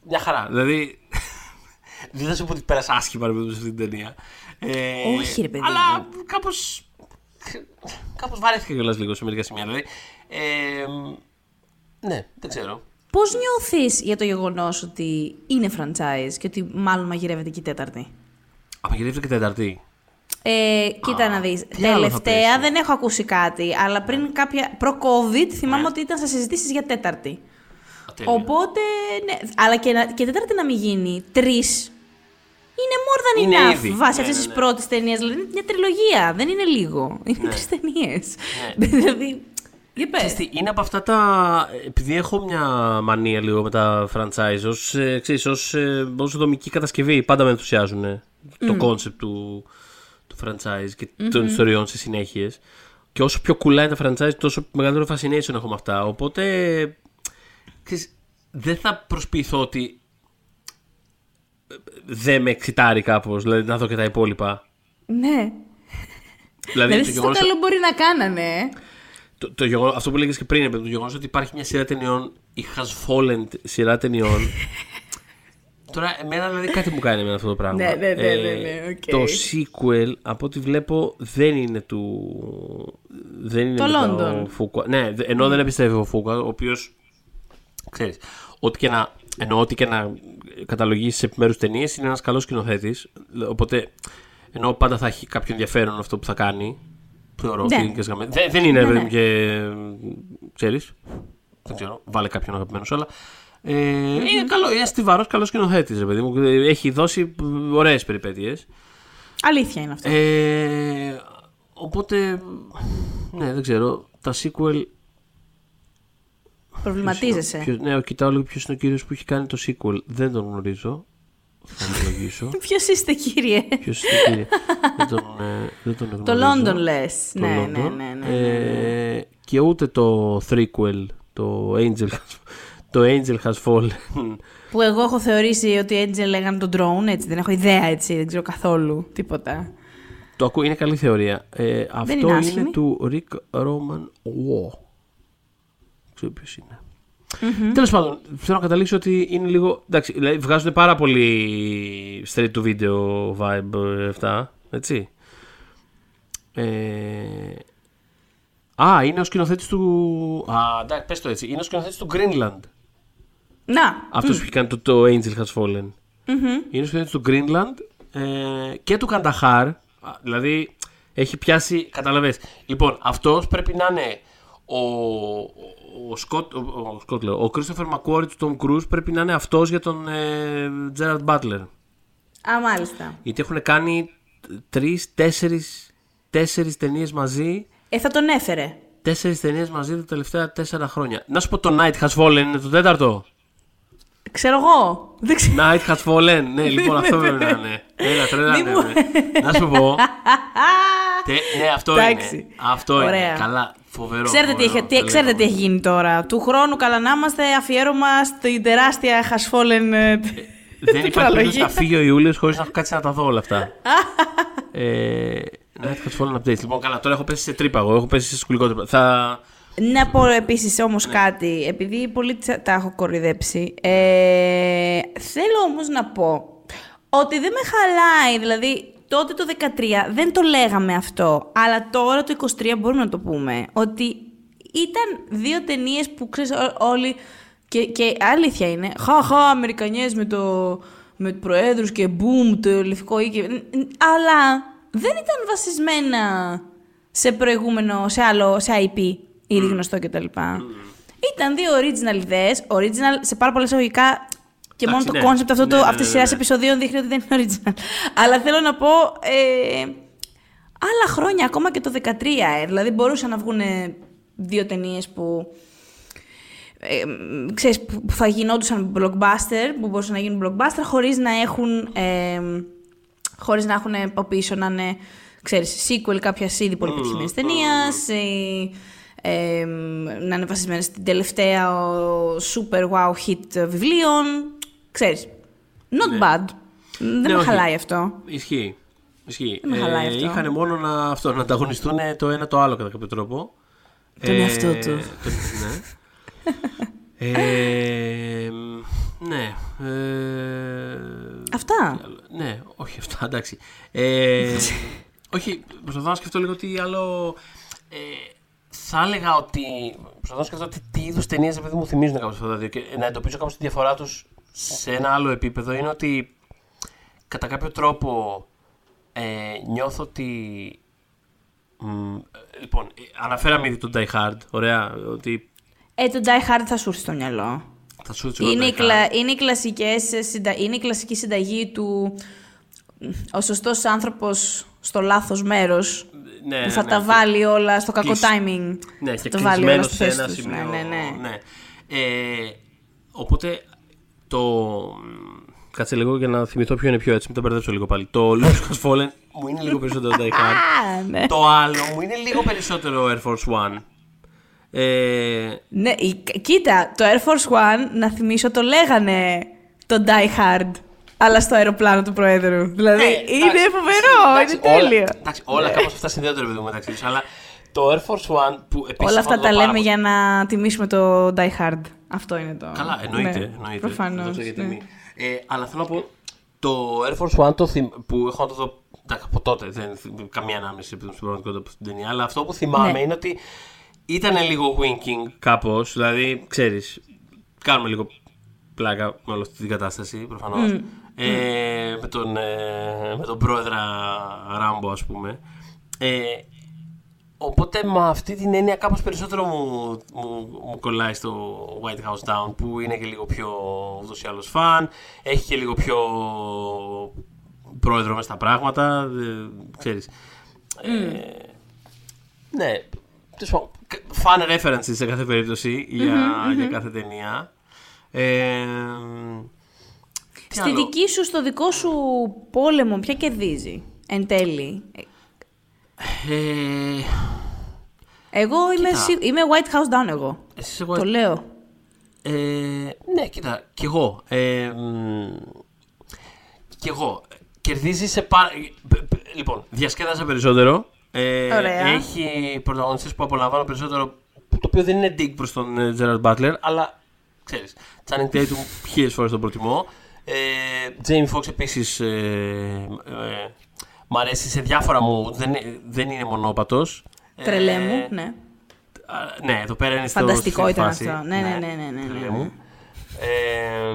Μια χαρά. Δηλαδή. Δεν θα σου πω ότι πέρασα άσχημα ρε παιδί μου, σε αυτή την ταινία. Ε, Όχι, ρε παιδί Αλλά μου. κάπως. Κάπως βαρέθηκα κιόλας λίγο σε μερικά σημεία. Δηλαδή. Ε, ναι, δεν ξέρω. Πώς νιώθεις για το γεγονός ότι είναι franchise και ότι μάλλον μαγειρεύεται και η τέταρτη; Απαγγελεύτηκε και Τεταρτή. Ε, κοίτα να δεις, τι άλλο θα τελευταία πέσει; δεν έχω ακούσει κάτι, αλλά πριν κάποια, προ-COVID θυμάμαι Ναι. ότι ήταν σε συζητήσεις για τέταρτη. Α, τέλεια. Οπότε, ναι, αλλά και, να- και τέταρτη να μην γίνει, τρεις, είναι more than Είναι enough ήδη. βάσει Ναι, αυτής ναι, της ναι. πρώτης ταινίας. Δηλαδή είναι μια τριλογία, δεν είναι λίγο. Είναι Ναι. τρεις ταινίες. Ναι. δηλαδή, για πες. Ξέρεις τι, είναι από αυτά τα. Επειδή έχω μια μανία λίγο με τα franchise, ως, ε, ξέρεις, ως, ε, ως δομική κατασκευή, πάντα με ενθουσιάζουν το concept του, του franchise και των ιστοριών σε συνέχειες. Και όσο πιο κουλά είναι τα franchise, τόσο μεγαλύτερο fascination έχω με αυτά. Οπότε. Ξέρεις, δεν θα προσποιηθώ ότι. ε, Δεν με εξιτάρει κάπως, δηλαδή να δω και τα υπόλοιπα. Ναι. Δηλαδή, Δηλαδή, το στο γεγονός- καλό μπορεί να κάνανε. ε. το, το γεγονός, αυτό που λέγες και πριν, το γεγονός ότι υπάρχει μια σειρά ταινιών, η Has Fallen σειρά ταινιών. Τώρα, εμένα δηλαδή κάτι μου κάνει με αυτό το πράγμα. Ναι, ναι, ναι, ναι, ναι, οκ. Το sequel, από ό,τι βλέπω, δεν είναι του. Δεν είναι Το μετά London. Ο Φούκουα. Ναι, δε- ενώ δεν επιστρέφει ο Φούκουα, ο οποίος. Ξέρεις, ό,τι και να, ενώ ό,τι και να καταλογίσεις σε επιμέρους ταινίες είναι ένας καλός σκηνοθέτης. Οπότε ενώ πάντα θα έχει κάποιο ενδιαφέρον αυτό που θα κάνει. Θεωρώ. Ναι. φοιτητικές γραμμές. Δεν, δεν είναι, Ναι, παιδί ναι. μου, και. ξέρεις. Δεν ξέρω. Βάλε κάποιον αγαπημένος σου, αλλά. Ε, Είναι καλό, είναι στιβαρός, καλός σκηνοθέτης, ρε παιδί μου. Έχει δώσει ωραίες περιπέτειες. Αλήθεια είναι αυτό. Ε, οπότε. Ναι, δεν ξέρω. Τα sequel. Προβληματίζεσαι. Ποιος, ναι, κοιτάω λίγο ποιος είναι ο κύριος που έχει κάνει το sequel. Δεν τον γνωρίζω. Θα ομολογήσω. Ποιος είστε, κύριε; Ποιος είναι κύριε; δεν τον, ε, δεν τον γνωρίζω. Το London λες. Το Ναι, ναι, London. ναι, ναι, ναι. Ε, και ούτε το threequel, το Angel, has- το Angel Has Fallen. Που εγώ έχω θεωρήσει ότι οι Angel λέγανε τον drone, έτσι. Δεν έχω ιδέα, έτσι. Δεν ξέρω καθόλου τίποτα. το ακούω, είναι καλή θεωρία. Ε, αυτό είναι είναι, άσχημη. του Rick Roman War. Ξέρω ποιος είναι. Τέλος πάντων, θέλω να καταλήξω ότι είναι λίγο. Εντάξει, δηλαδή βγάζουν πάρα πολύ straight to video vibe ε, αυτά. Έτσι. Ε, α, είναι ο σκηνοθέτης του. Α, εντάξει, πες το έτσι. Είναι ο σκηνοθέτης του Greenland. Να. Αυτός που έχει κάνει το, το Angel Has Fallen. Είναι ο σκηνοθέτης του Greenland ε, και του Κανταχάρ. Α, Δηλαδή έχει πιάσει. Καταλαβες. Λοιπόν, αυτός πρέπει να είναι ο. Ο Σκοτ, ο, ο, Σκοτ, λέω, ο Christopher McQuarrie του Tom Cruise πρέπει να είναι αυτός για τον ε, Gerard Butler. Α, μάλιστα. Γιατί έχουν κάνει τρεις, τέσσερις, τέσσερις ταινίες μαζί Ε, θα τον έφερε. Τέσσερις ταινίες μαζί τα τελευταία τέσσερα χρόνια. Να σου πω το Night Has Fallen είναι το τέταρτο. Ξέρω εγώ. Δεν ξέρω. Night Has Fallen. Ναι, λοιπόν αυτό πρέπει να είναι. Έλα, τρέλα Μη ναι, μου- ναι. Να σου πω. Τε- ναι, αυτό Εντάξει. είναι. Αυτό Ωραία. είναι. Καλά, φοβερό. Ξέρετε τι, φοβερό, έχει, τι, το ξέρετε λέω. τι έχει γίνει τώρα. Του χρόνου καλά να είμαστε αφιέρωμα στην τεράστια χασφόλεν. ε, Δεν υπάρχει τετραλογία. περίπτωση να φύγει ο Ιούλιος χωρίς να έχω κάτσει να τα δω όλα αυτά. ε, Night Has Fallen updates. Λοιπόν, καλά, τώρα έχω πέσει σε τρύπα εγώ. Έχω πέσει σε σκουλικό τρύπα. Θα. Να πω επίσης όμως κάτι, επειδή πολύ τσα- τα έχω κορυδέψει. Ε, θέλω όμως να πω ότι δεν με χαλάει. Δηλαδή, τότε το 13 δεν το λέγαμε αυτό, αλλά τώρα το 23 μπορούμε να το πούμε. Ότι ήταν δύο ταινίες που ξέρεις όλοι. Και, και αλήθεια είναι. Χαχά, Αμερικανιές με το. Με προέδρους και boom, το λευκό οίκιο. Αλλά δεν ήταν βασισμένα σε προηγούμενο, σε άλλο, σε IP, ήδη γνωστό κτλ. Ήταν δύο original ιδέες, original σε πάρα πολλά εισαγωγικά και μόνο Εντάξει, το ναι. concept αυτό Ναι, το, ναι, αυτής της ναι, σειράς ναι. επεισοδίων δείχνει ότι δεν είναι original. Αλλά θέλω να πω, ε, άλλα χρόνια, ακόμα και το 13, ε. δηλαδή μπορούσαν να βγουν δύο ταινίες που ε, ξέρεις, που θα γινόντουσαν blockbuster, που μπορούσαν να γίνουν blockbuster, χωρίς να έχουν, ε, χωρίς να έχουν από πίσω να είναι, ξέρεις, sequel κάποια ήδη πολύ πετυχημένης ταινίας, ή, ε, να είναι βασισμένες στην τελευταία ο, super wow hit βιβλίων, ξέρεις. Not Ναι. bad. Δεν με όχι. χαλάει αυτό. Ισχύει. Ισχύει. Δεν με χαλάει αυτό. Είχαν μόνο να, αυτό, να ανταγωνιστούν το ένα το άλλο κατά κάποιο τρόπο. Τον εαυτό του. το- ναι. ε, ναι. Ε, Αυτά. ναι, όχι αυτά, εντάξει. Ε, όχι, προσπαθώ να σκεφτώ λίγο τι άλλο. Ε, θα έλεγα ότι. Προσπαθώ να σκεφτώ τι, τι είδους ταινίες επειδή μου θυμίζουν κάπως αυτά τα δύο και να εντοπίσω κάπως τη διαφορά τους σε ένα άλλο επίπεδο είναι ότι κατά κάποιο τρόπο ε, νιώθω ότι. μ, ε, λοιπόν, ε, αναφέραμε ήδη τον Die Hard. Ωραία, ότι Ε, το Die Hard θα σου έρθει στο μυαλό. θα σου έρθει ο Είναι η, Die κλα... Hard. είναι, οι κλασικές, ε, συντα... είναι η κλασική συνταγή του ο σωστός άνθρωπος στο λάθος μέρος Ναι, που θα ναι, τα ναι. βάλει όλα στο κακό Κλεισ- timing. Ναι, θα και τα βάλει όλα κλεισμένος στη σε θέση ένα τους. σημείο. Ναι, ναι, ναι. Ε, οπότε το. Κάτσε λίγο για να θυμηθώ ποιο είναι πιο έτσι, μην τα μπερδέψω λίγο πάλι. Το Lucas Has Fallen μου είναι λίγο περισσότερο Die Hard. Α, ναι. το άλλο μου είναι λίγο περισσότερο Air Force One. Ε, ναι, η- κοίτα, το Air Force One, να θυμίσω, το λέγανε το Die Hard, αλλά στο αεροπλάνο του Προέδρου. Δηλαδή, ε, είναι εντάξει, φοβερό, εντάξει, είναι όλα- τέλειο. Εντάξει, όλα κάπως αυτά συνδέονται ρε παιδί μου μεταξύ τους, αλλά το Air Force One που επίσης Όλα αυτά αυτό τα το λέμε πάρα για να τιμήσουμε το Die Hard. Αυτό είναι το. Καλά, εννοείται. Ναι, εννοείται. Προφανώς. Δώσε για ναι. τιμή. Ε, αλλά θέλω να πω, το Air Force One το θυμ- που έχω να το δω εντάξει, από τότε, δεν θυμ- καμία ανάμεση επειδή στην πραγματικότητα από την ταινία, αλλά αυτό που θυμάμαι Ναι. είναι ότι ήταν λίγο winking κάπως, δηλαδή, ξέρεις, κάνουμε λίγο πλάκα με όλη αυτή την κατάσταση, προφανώς. Ε, με, τον, ε, με τον πρόεδρα Ράμπο, ας πούμε. Ε, Οπότε με αυτή την έννοια κάπως περισσότερο μου, μου, μου κολλάει στο White House Down που είναι και λίγο πιο ούτως ή άλλως φαν, έχει και λίγο πιο πρόεδρο μέσα στα πράγματα, ε, ξέρεις. Ε, ναι, τέλος πάντων, fan references σε κάθε περίπτωση για, για κάθε ταινία. Ε, τι Στη άλλο; δική σου, στο δικό σου πόλεμο, ποια κερδίζει εν τέλει; Ε, Εγώ είμαι, Κοίτα. σι- είμαι White House Down εγώ. εσύ είσαι White Το λέω. Ε, ναι, κοίτα, κι εγώ. Ε, μ, κι εγώ. Κερδίζεις σε πάρα. π- π- Λοιπόν, διασκέδασα περισσότερο. Ε, Ωραία. Έχει πρωταγωνιστές που απολαμβάνω περισσότερο. Το οποίο δεν είναι dig προς τον ε, Gerard Butler, αλλά ξέρεις. Channing Tatum χίλιες φορές τον προτιμώ. Ε, Jamie Foxx επίσης. Ε, ε, μ' αρέσει σε διάφορα μου. Δεν, δεν είναι μονόπατος. Τρελέ μου, ναι. Α, Ναι, εδώ πέρα είναι στο, Φανταστικό στη ήταν φάση. αυτό. Ναι, ναι, ναι, ναι, ναι, τρελέ ναι, μου. ναι. Ε,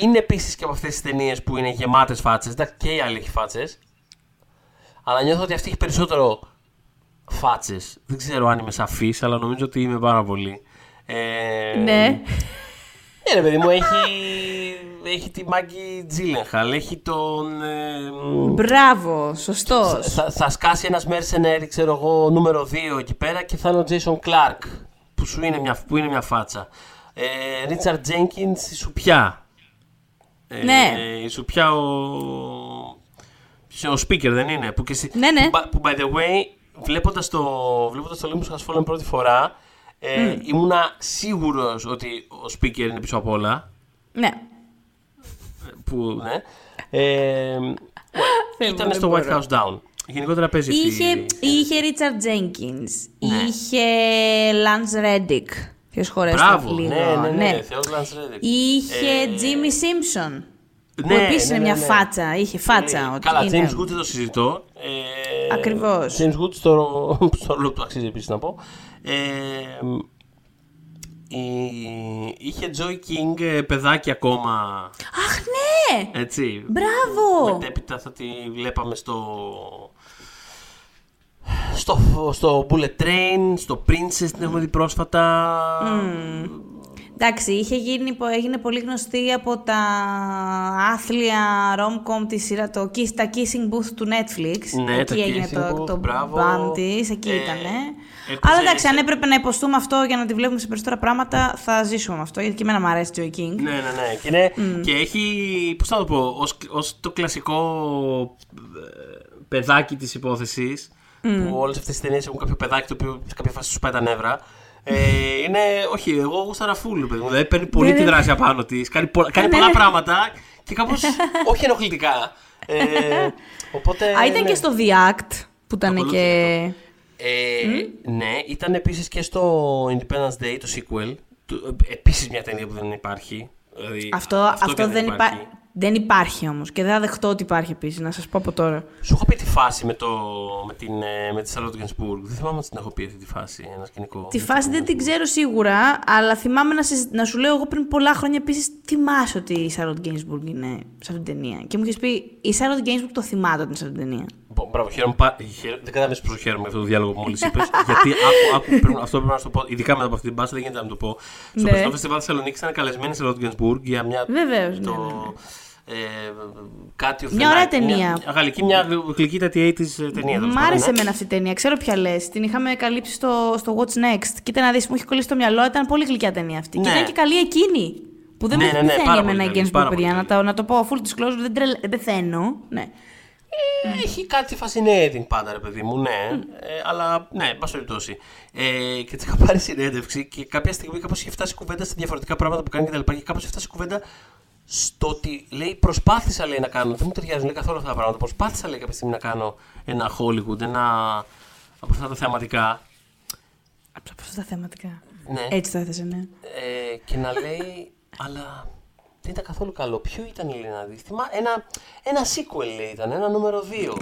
είναι επίσης και από αυτές τις ταινίες που είναι γεμάτες φάτσες. Εντάξει, και η άλλη έχει φάτσες. Αλλά νιώθω ότι αυτή έχει περισσότερο φάτσες. Δεν ξέρω αν είμαι σαφής, αλλά νομίζω ότι είμαι πάρα πολύ. Ε, Ναι. Ναι, ρε παιδί μου, έχει, έχει τη Μάγκη Τζίλενχαλ, έχει τον. ε, Μπράβο, σωστός. θα, θα σκάσει ένας mercenary, ξέρω εγώ, νούμερο 2 εκεί πέρα και θα είναι ο Jason Clark, που, σου είναι, μια, που είναι μια φάτσα. Ε, Richard Jenkins, η Σουπιά. Ε, Ναι. Η Σουπιά ο... ποιος είναι, Ο speaker δεν είναι. Που, και εσύ- Ναι, ναι. Που, που, by the way, βλέποντας το, βλέποντας το Olympus Has Fallen πρώτη φορά, ε, ήμουνα σίγουρος ότι ο speaker είναι πίσω απ' όλα. Ναι. Που, ναι. Ε, Θεέ μου, ήταν δεν στο μπορώ. White House Down. Γενικότερα παίζει αυτή Είχε, η- είχε Richard Jenkins. Ναι. Είχε Lance Reddick. Ποιος χωρέσει Μπράβο, λίγο. ναι, ναι, ναι, Θεός Lance Reddick. Είχε Ε, Jimmy Simpson. Που ναι, επίσης ναι, είναι ναι, μια ναι. φάτσα. Είχε φάτσα. Ε, ότι Καλά, είναι- James Good δεν το συζητώ. Ε, Ακριβώς. James Good στο, στο ρόλο που του αξίζει επίσης να πω. Ε, η- είχε Joy King ε, παιδάκι ακόμα. Αχ, ναι! Έτσι. Μπράβο! Μετέπειτα θα τη βλέπαμε στο. Στο, στο Bullet Train, στο Princess την έχουμε δει πρόσφατα. Εντάξει, είχε γίνει, πο- έγινε πολύ γνωστή από τα άθλια rom-com τη σειρά, το, kiss- τα Kissing Booth του Netflix. Ναι, εκεί τα έγινε Kissing το, Booth, το μπράβο. band της, εκεί Ε, ήτανε. Έπαιζε Αλλά εντάξει, σε- αν έπρεπε να υποστούμε αυτό για να τη βλέπουμε σε περισσότερα πράγματα, θα ζήσουμε με αυτό. Γιατί και εμένα μου αρέσει Joy King. Ναι, ναι, ναι. Και, είναι, και έχει, πώς θα το πω, ως, ως το κλασικό ε, παιδάκι της υπόθεσης, που όλες αυτές τις ταινίες έχουν κάποιο παιδάκι το οποίο σε κάποια φάση σου πάει τα νεύρα. Ε, είναι, όχι, εγώ γούσταρα φουλ, παιδί μου. Δηλαδή παίρνει πολύ Ναι, τη ναι. δράση απάνω της. Κάνει, πολλά- κάνει Ναι, πολλά ναι. πράγματα και κάπως όχι ενοχλητικά. Ε, οπότε. Α, ήταν ναι. και στο The Act που ήταν Ακολούθησε και. Ε, Ναι, ήταν επίσης και στο Independence Day, το sequel. Επίσης μια ταινία που δεν υπάρχει. Δηλαδή, Αυτό, αυτό, και δεν, υπά... δεν υπάρχει όμως και δεν θα δεχτώ ότι υπάρχει επίσης, να σας πω από τώρα. Σου έχω πει τη φάση με, το, με, την, ε, με τη Charlotte Gainsbourg. Δεν θυμάμαι αν την έχω πει αυτή τη φάση. Ένα σκηνικό. Τη με φάση το- δεν την ξέρω σίγουρα, αλλά θυμάμαι να, συζη- να σου λέω εγώ πριν πολλά χρόνια επίσης θυμάσαι ότι η Charlotte Gainsbourg είναι σε αυτήν την ταινία. Και μου είχες πει η Charlotte Gainsbourg το θυμάται ότι είναι σε αυτήν την ταινία. Μπο- Μπράβο, χαίρομαι. πα- χαίρομαι- Δεν κατάλαβες πόσο χαίρομαι με αυτό το διάλογο που μόλις είπες. γιατί άκου, άκου, πρέπει, αυτό πρέπει να σου το πω. Ειδικά μετά από αυτή την πάση δεν γίνεται να το πω. Στο Ναι. περσινό φεστιβάλ Θεσσαλονίκης ήταν καλεσμένη η Charlotte Gainsbourg για μια. Βεβαίως. Ναι, το, ναι. ε, κάτι Μια ωραία ταινία. Μια, γαλλική, μια γλυκύτατη 80s ταινία. τέλος Μ' πάντων, άρεσε ναι. εμένα αυτή η ταινία. Ξέρω ποια λες. Την είχαμε καλύψει στο, στο What's Next. Κοίτα να δεις, μου έχει κολλήσει το μυαλό. Ήταν πολύ γλυκιά ταινία αυτή. Και Ναι. ήταν και καλή εκείνη. Που δεν Ναι, με ναι, ναι, πεθαίνει πάρα εμένα η πολύ καλή, Gainsbourg, πάρα πολύ παιδιά. Να καλή. το, να το πω full disclosure, δεν, τρελ, δεν πεθαίνω. Ναι. Ε, Έχει κάτι fascinating πάντα, ρε παιδί μου, ναι. Ε, αλλά ναι, εν πάση περιπτώσει. Ε, και της είχα πάρει συνέντευξη και κάποια στιγμή κάπως είχε φτάσει κουβέντα στα διαφορετικά πράγματα που κάνει και τα λοιπά. Και κάπως είχε φτάσει κουβέντα στο ότι λέει προσπάθησα λέει, να κάνω. Δεν μου ταιριάζουν λέει, καθόλου αυτά τα πράγματα. Προσπάθησα λέει κάποια στιγμή να κάνω ένα Hollywood, ένα από αυτά τα θεαματικά. Από αυτά τα θεματικά. Ναι. Έτσι το έθεσε, ναι. Ε, και να λέει, αλλά δεν ήταν καθόλου καλό. Ποιο ήταν, λέει, να δεις. Θυμά, ένα, ένα sequel, λέει, ήταν, ένα νούμερο 2.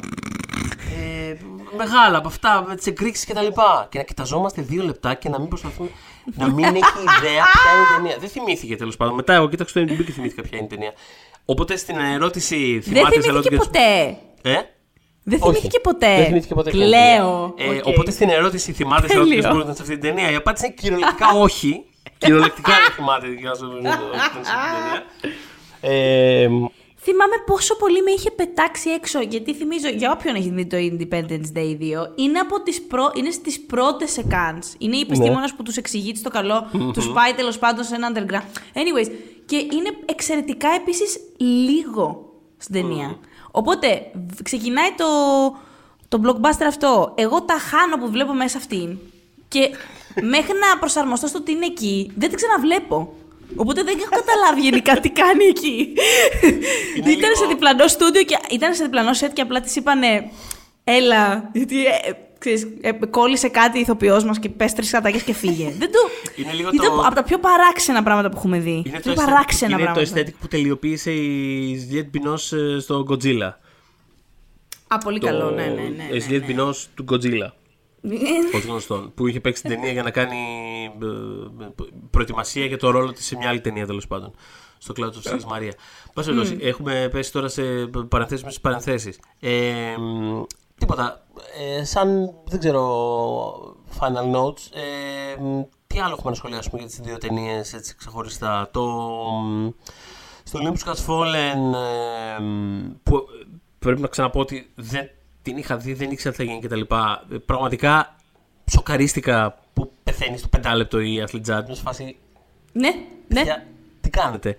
Ε, μεγάλα από αυτά, με τις εκρήξεις και τα λοιπά. Και να κοιταζόμαστε δύο λεπτά και να μην προσπαθούμε. να μην έχει ιδέα ποια είναι η ταινία. Δεν θυμήθηκε τέλος πάντων. Μετά εγώ κοίταξα το MDB και θυμήθηκα ποια είναι η ταινία. Οπότε στην ερώτηση Δεν θυμάται θυμήθηκε Charlotte Gainsbourg- ποτέ. Ε; Δεν Όχι. θυμήθηκε ποτέ. Δεν θυμήθηκε ποτέ. ποια είναι η Κλαίω. ταινία. Ε, Οκ. Οπότε στην ερώτηση θυμάται σε Τέλειο. ό,τι μπορεί να σε αυτή την ταινία. Η απάντηση είναι κυριολεκτικά όχι. Κυριολεκτικά δεν θυμάται για να σου πει ότι ήταν σε αυτή την ταινία. Ε, Θυμάμαι πόσο πολύ με είχε πετάξει έξω. Γιατί θυμίζω, για όποιον έχει δει το Independence Day 2, είναι, από τις προ... είναι στις πρώτες σκηνές. Είναι η επιστήμονας που τους εξηγεί τι στο καλό, τους πάει τέλος πάντων σε ένα underground. Anyways, και είναι εξαιρετικά επίσης λίγο στην ταινία. Οπότε, β- ξεκινάει το, το blockbuster αυτό. Εγώ τα χάνω που βλέπω μέσα αυτήν. Και μέχρι να προσαρμοστώ στο ότι είναι εκεί, δεν την ξαναβλέπω. Οπότε δεν έχω καταλάβει γενικά τι κάνει εκεί. Είναι ήταν λίγο- σε διπλανό στούντιο και ήταν σε διπλανό σετ και απλά της είπανε Έλα, γιατί ε, ε, ξέρεις, ε, κόλλησε κάτι η ηθοποιός μας και πες τρεις καταγές και φύγε. δεν το... Είναι λίγο ήταν το- από τα πιο παράξενα πράγματα που έχουμε δει. είναι πιο το, aesthetic, παράξενα είναι το πράγματα. aesthetic που τελειοποίησε η Ζιέτ Μπινός ε, στο Godzilla. Α, πολύ καλό, ναι, ναι, ναι. Η ναι, Ζιέτ ναι. Μπινός του Godzilla. Ναι. Ως γνωστόν. Που είχε παίξει την ταινία για να κάνει ε, ε, προετοιμασία για το ρόλο της σε μια άλλη ταινία τέλος πάντων. Στο Cloud of Sils Maria. Πάση περιπτώσει, έχουμε πέσει τώρα σε παρενθέσει μες τι παρενθέσεις. Ε, μ, τίποτα. Ε, σαν δεν ξέρω. Final notes. Ε, μ, τι άλλο έχουμε να σχολιάσουμε για τις δύο ταινίες έτσι ξεχωριστά; Το. μ, στο Olympus Has Fallen. ε, μ, που πρέπει να ξαναπώ ότι δεν την είχα δει, δεν ήξερα τι θα γίνει κτλ. Ε, Πραγματικά σοκαρίστηκα που πεθαίνεις στο πεντάλεπτο η Ashley Judd. Με φάση ναι, ναι. Παιδιά, τι κάνετε;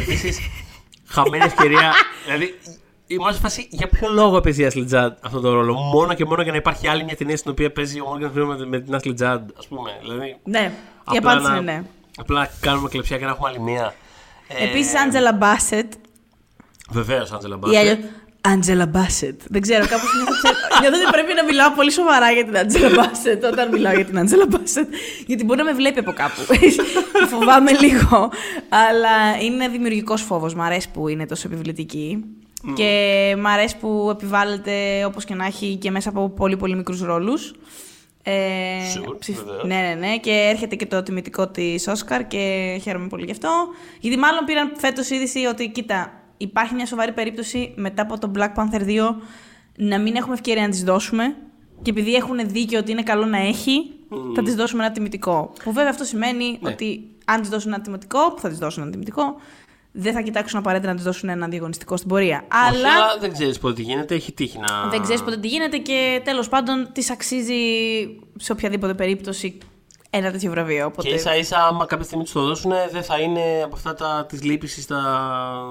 Επίσης, χαμένη ευκαιρία. δηλαδή, ήμουν σε φάση για ποιο λόγο παίζει η Ashley Judd αυτό το ρόλο; Μόνο και μόνο για να υπάρχει άλλη μια ταινία στην οποία παίζει ο Morgan Freeman με, με την Ashley Judd, ας πούμε. Δηλαδή, Ναι, η απλά απάντηση να- είναι ναι. Απλά να κάνουμε κλεψιά και να έχουμε άλλη μία. Ε, Επίσης, Άντζελα Μπάσετ Βεβαίως, Άντζελα ή αλλιώς Άντζελα Μπάσετ. Δεν ξέρω, κάπως νιώθω, ξε- νιώθω ότι πρέπει να μιλάω πολύ σοβαρά για την Άντζελα Μπάσετ όταν μιλάω για την Άντζελα Μπάσετ. Γιατί μπορεί να με βλέπει από κάπου. Φοβάμαι λίγο. Αλλά είναι δημιουργικός φόβος. Μ' αρέσει που είναι τόσο επιβλητική. Και μ' αρέσει που επιβάλλεται όπως και να έχει και μέσα από πολύ πολύ μικρούς ρόλους. Ε, Sure, ψηφ- βεβαίως. ναι, ναι, ναι. Και έρχεται και το τιμητικό της Όσκαρ και χαίρομαι πολύ γι' αυτό. Γιατί μάλλον πήραν φέτος είδηση ότι, κοίτα, υπάρχει μια σοβαρή περίπτωση μετά από το Black Panther 2 να μην έχουμε ευκαιρία να τη δώσουμε. Και επειδή έχουν δίκιο ότι είναι καλό να έχει, θα τη δώσουμε ένα τιμητικό. Που βέβαια αυτό σημαίνει Ναι. ότι Αν τη δώσουν ένα τιμητικό, που θα τη δώσουν ένα τιμητικό, δεν θα κοιτάξουν απαραίτητα να τη δώσουν ένα διαγωνιστικό στην πορεία. Όχι, Αλλά αλλά δεν ξέρεις πότε τι γίνεται, έχει τύχει να. δεν ξέρεις ποτέ τι γίνεται και τέλος πάντων τη αξίζει σε οποιαδήποτε περίπτωση ένα τέτοιο βραβείο. Οπότε... Και ίσα ίσα, άμα κάποια στιγμή τους το δώσουν, δεν θα είναι από αυτά τα της λύπησης τα.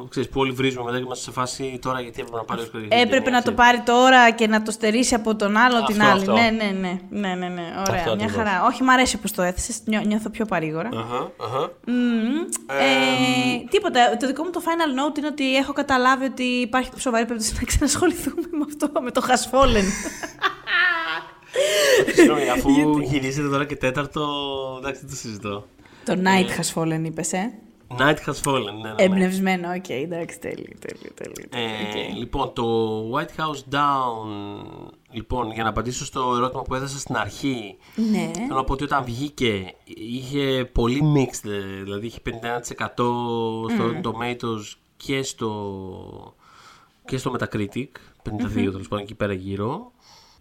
ξέρεις, που όλοι βρίζουμε μετά και είμαστε σε φάση τώρα γιατί έπρεπε να πάρει ο Έπρεπε να το πάρει τώρα και να το στερήσει από τον άλλο την Αυτό, άλλη. αυτό. Ναι, ναι, ναι. ναι, ναι, ναι. Ωραία, Αυτό μια ακριβώς. χαρά. Όχι, μ' αρέσει πώ το έθεσες. Νιώθω πιο παρήγορα. Αχα, αχα. Μμμ. Ε, τίποτα. Το δικό μου το final note είναι ότι έχω καταλάβει ότι υπάρχει σοβαρή περίπτωση να ξανασχοληθούμε με αυτό, με το Χασφόλεν. Συγγνώμη, αφού γυρίζετε τώρα και τέταρτο, εντάξει, δεν το συζητώ. το Night Has Fallen, είπες, ε; Night has fallen, ναι, ναι, ναι. Εμπνευσμένο, οκ, εντάξει, τέλειο, τέλειο, τέλειο. Ε, Λοιπόν, το White House Down, λοιπόν, για να απαντήσω στο ερώτημα που έδωσα στην αρχή, Ναι. θέλω να πω ότι όταν βγήκε είχε πολύ mixed, ε, δηλαδή είχε 51% στο Tomatoes και στο, και στο Metacritic, 52 τέλος πάντων εκεί πέρα γύρω.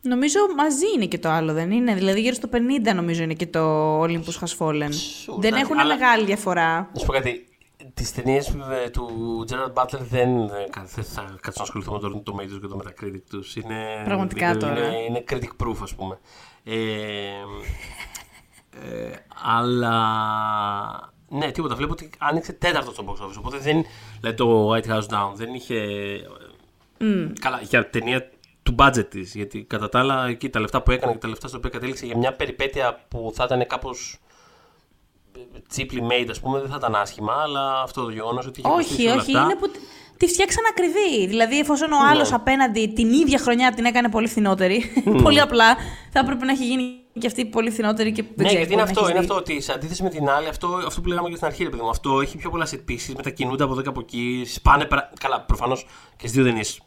Νομίζω μαζί είναι και το άλλο, δεν είναι; Δηλαδή γύρω στο 50 νομίζω είναι και το Olympus Has Fallen. Sure, δεν εντάξει, έχουν αλλά- μεγάλη διαφορά. Να σου πω κάτι. Τις ταινίες του Gerard Butler δεν, δεν θα κάτσω να ασχοληθώ με το Tomatoes και το Metacritic τους. Είναι, Πραγματικά είναι, τώρα. Είναι, είναι critic proof, ας πούμε. Ε, ε, αλλά. Ναι, τίποτα. Βλέπω ότι άνοιξε τέταρτο στο box office. Οπότε δεν. Δηλαδή το White House Down δεν είχε. Καλά, για ταινία του budget της. Γιατί κατά τα άλλα, εκεί τα λεφτά που έκανε και τα λεφτά στα οποία κατέληξε για μια περιπέτεια που θα ήταν κάπως cheaply made, ας πούμε, δεν θα ήταν άσχημα, αλλά αυτό το γεγονός ότι είχε Όχι, κοστίσει όλα όχι, αυτά, είναι που τη- τη φτιάξαν ακριβή. Δηλαδή, εφόσον ο άλλος απέναντι την ίδια χρονιά την έκανε πολύ φθηνότερη, πολύ απλά, θα έπρεπε να έχει γίνει και αυτή πολύ φθηνότερη και δεν Ναι, ξέρω, γιατί είναι μπορεί να αυτό, έχεις είναι δει. αυτό ότι σε αντίθεση με την άλλη, αυτό, αυτό που λέγαμε και στην αρχή, ρε παιδί μου, αυτό έχει πιο πολλά set pieces, μετακινούνται από εδώ και από εκεί, σπάνε. πρα- Καλά, προφανώς και στις δύο ταινίες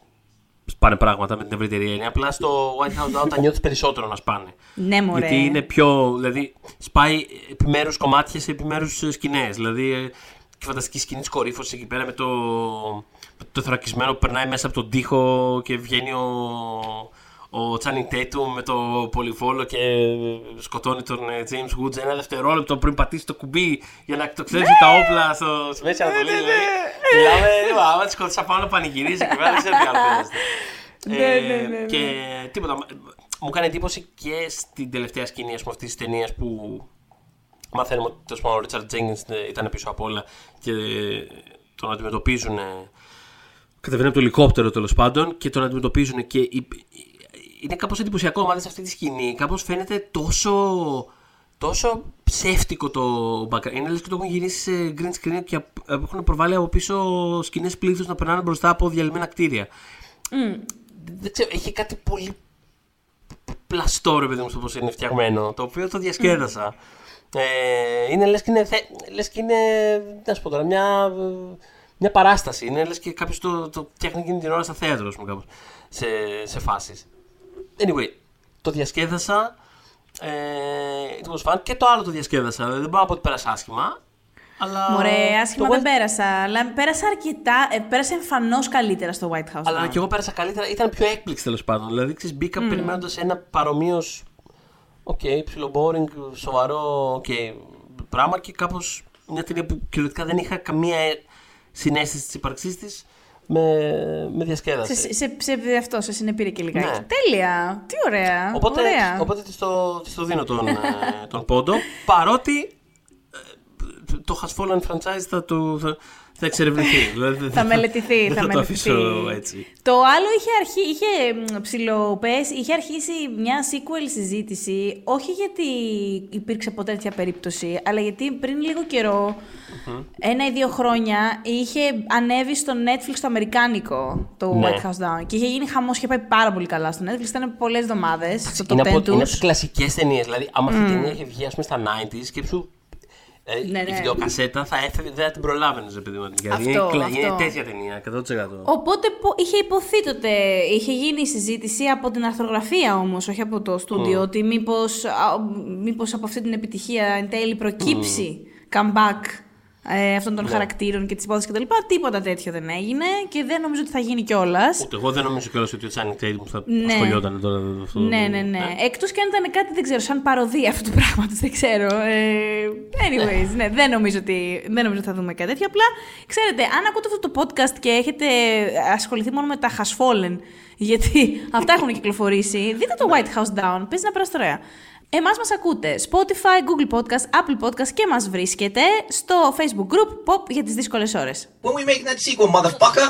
σπάνε πράγματα με την ευρύτερη έννοια. Απλά στο White House Down τα νιώθεις περισσότερο να σπάνε. Ναι, μωρέ. Γιατί είναι πιο. Δηλαδή, σπάει επιμέρους κομμάτια σε επιμέρους σκηνές. Δηλαδή, ε, και φανταστική σκηνή της κορύφωσης εκεί πέρα με το, με το θωρακισμένο που περνάει μέσα από τον τοίχο και βγαίνει ο, ο Channing Tatum με το πολυβόλο και σκοτώνει τον ε, James Woods ένα δευτερόλεπτο πριν πατήσει το κουμπί για να εκτοξεύσει τα όπλα στο, στη Μέση Ανατολή. Δηλαδή. Μιλάμε, είπα, άμα τη σκοτώσα πάνω πανηγυρίζεις και πέρα δεν ξέρω τι άλλο χρειάζεται. Ναι, ναι, ναι, ναι. Και τίποτα. Μου έκανε εντύπωση και στην τελευταία σκηνή αυτής της ταινίας που μαθαίνουμε ότι τέλος πάντων, ο Ρίτσαρντ Τζέγκινς ήταν πίσω από όλα και τον αντιμετωπίζουν. ε, Κατεβαίνει από το ελικόπτερο τέλος πάντων και τον αντιμετωπίζουν και η- είναι κάπως εντυπωσιακό. Αν δεις αυτή τη σκηνή, κάπως φαίνεται τόσο, τόσο ψεύτικο το background. Είναι λες και το έχουν γυρίσει σε green screen και απ- έχουν προβάλει από πίσω σκηνές πλήθους να περνάνε μπροστά από διαλυμένα κτίρια. Δεν ξέρω, έχει κάτι πολύ πλαστό ρε παιδί μου στο πώς είναι φτιαγμένο, το οποίο το διασκέδασα. Ε, είναι λες και είναι, θε- λες και είναι να σου πω τώρα, μια, μια παράσταση. Είναι λες και κάποιος το, το φτιάχνει εκείνη την ώρα στα θέατρος, ας πούμε, κάπως, σε, σε φάσεις. Anyway, το διασκέδασα. Ε, it was fun. Και το άλλο το διασκέδασα. Δεν μπορώ να πω ότι πέρασα άσχημα. Αλλά Μωρέ, άσχημα το δεν West- πέρασα. Αλλά πέρασα αρκετά. Ε, πέρασα εμφανώς καλύτερα στο White House. Αλλά Down. και εγώ πέρασα καλύτερα. Ήταν πιο έκπληξη τέλος πάντων. Δηλαδή, ξέρεις, μπήκα περιμένοντας ένα παρομοίως. Οκ, ψηλό boring, σοβαρό okay, πράγμα και κάπως μια ταινία που κυριολεκτικά δεν είχα καμία ε- συνέστηση της ύπαρξής της με, με διασκέδαση. Σε, σε, σε, αυτό, σε συνεπήρε και λιγάκι. Ναι. Τέλεια. Τι ωραία. Οπότε, ωραία. οπότε της το, της το δίνω τον, ε, τον πόντο. Παρότι ε, το Has Fallen franchise θα, το, θα, θα εξερευνηθεί. Δηλαδή, δεν θα μελετηθεί. δεν θα, θα, το μελετηθεί. αφήσω έτσι. Το άλλο είχε, αρχί, είχε μ, ψηλοπέσει, είχε αρχίσει μια sequel συζήτηση, όχι γιατί υπήρξε ποτέ τέτοια περίπτωση, αλλά γιατί πριν λίγο καιρό, ένα ή δύο χρόνια, είχε ανέβει στο Netflix το αμερικάνικο, το Ναι. White House Down. Και είχε γίνει χαμός, είχε πάει πάρα πολύ καλά στο Netflix, ήταν πολλές εβδομάδες στο top είναι, 10 από, είναι από τους. τι κλασικές ταινίες. Δηλαδή, άμα αυτή η ταινία είχε βγει ας πούμε, στα 90s, σκέψου. Ε, Ναι, Η ναι. βιντεοκασέτα θα έφευγε, δεν θα την προλάβαινες, παιδί μου. Γιατί Αυτό, είναι, κλα- αυτό. είναι τέτοια ταινία, 100%. Οπότε πο- είχε υποθεί τότε, είχε γίνει η συζήτηση από την αρθρογραφία όμως, όχι από το στούντιο, ότι μήπως, α, μήπως από αυτή την επιτυχία εν τέλει προκύψει comeback ε, αυτών των χαρακτήρων και τη υπόθεση κτλ. Τίποτα τέτοιο δεν έγινε και δεν νομίζω ότι θα γίνει κιόλας. Ούτε εγώ δεν νομίζω κιόλας ότι ο Τσάνι Τέιτμ θα Ναι. ασχολιόταν τώρα με αυτό. Ναι, ναι, ναι. Εκτός και αν ήταν κάτι, δεν ξέρω, σαν παροδία αυτού τους πράγματο. Δεν ξέρω. Ε, anyways, ναι, δεν νομίζω, ότι, δεν νομίζω ότι θα δούμε κάτι τέτοιο. Απλά, ξέρετε, αν ακούτε αυτό το podcast και έχετε ασχοληθεί μόνο με τα Hasfallen, γιατί αυτά έχουν κυκλοφορήσει, δείτε το White House Down. Παίζει να περάσει ωραία. Εμάς μας ακούτε Spotify, Google Podcast, Apple Podcast και μας βρίσκετε στο Facebook group Pop για τις δύσκολες ώρες. When we make that sequel, motherfucker.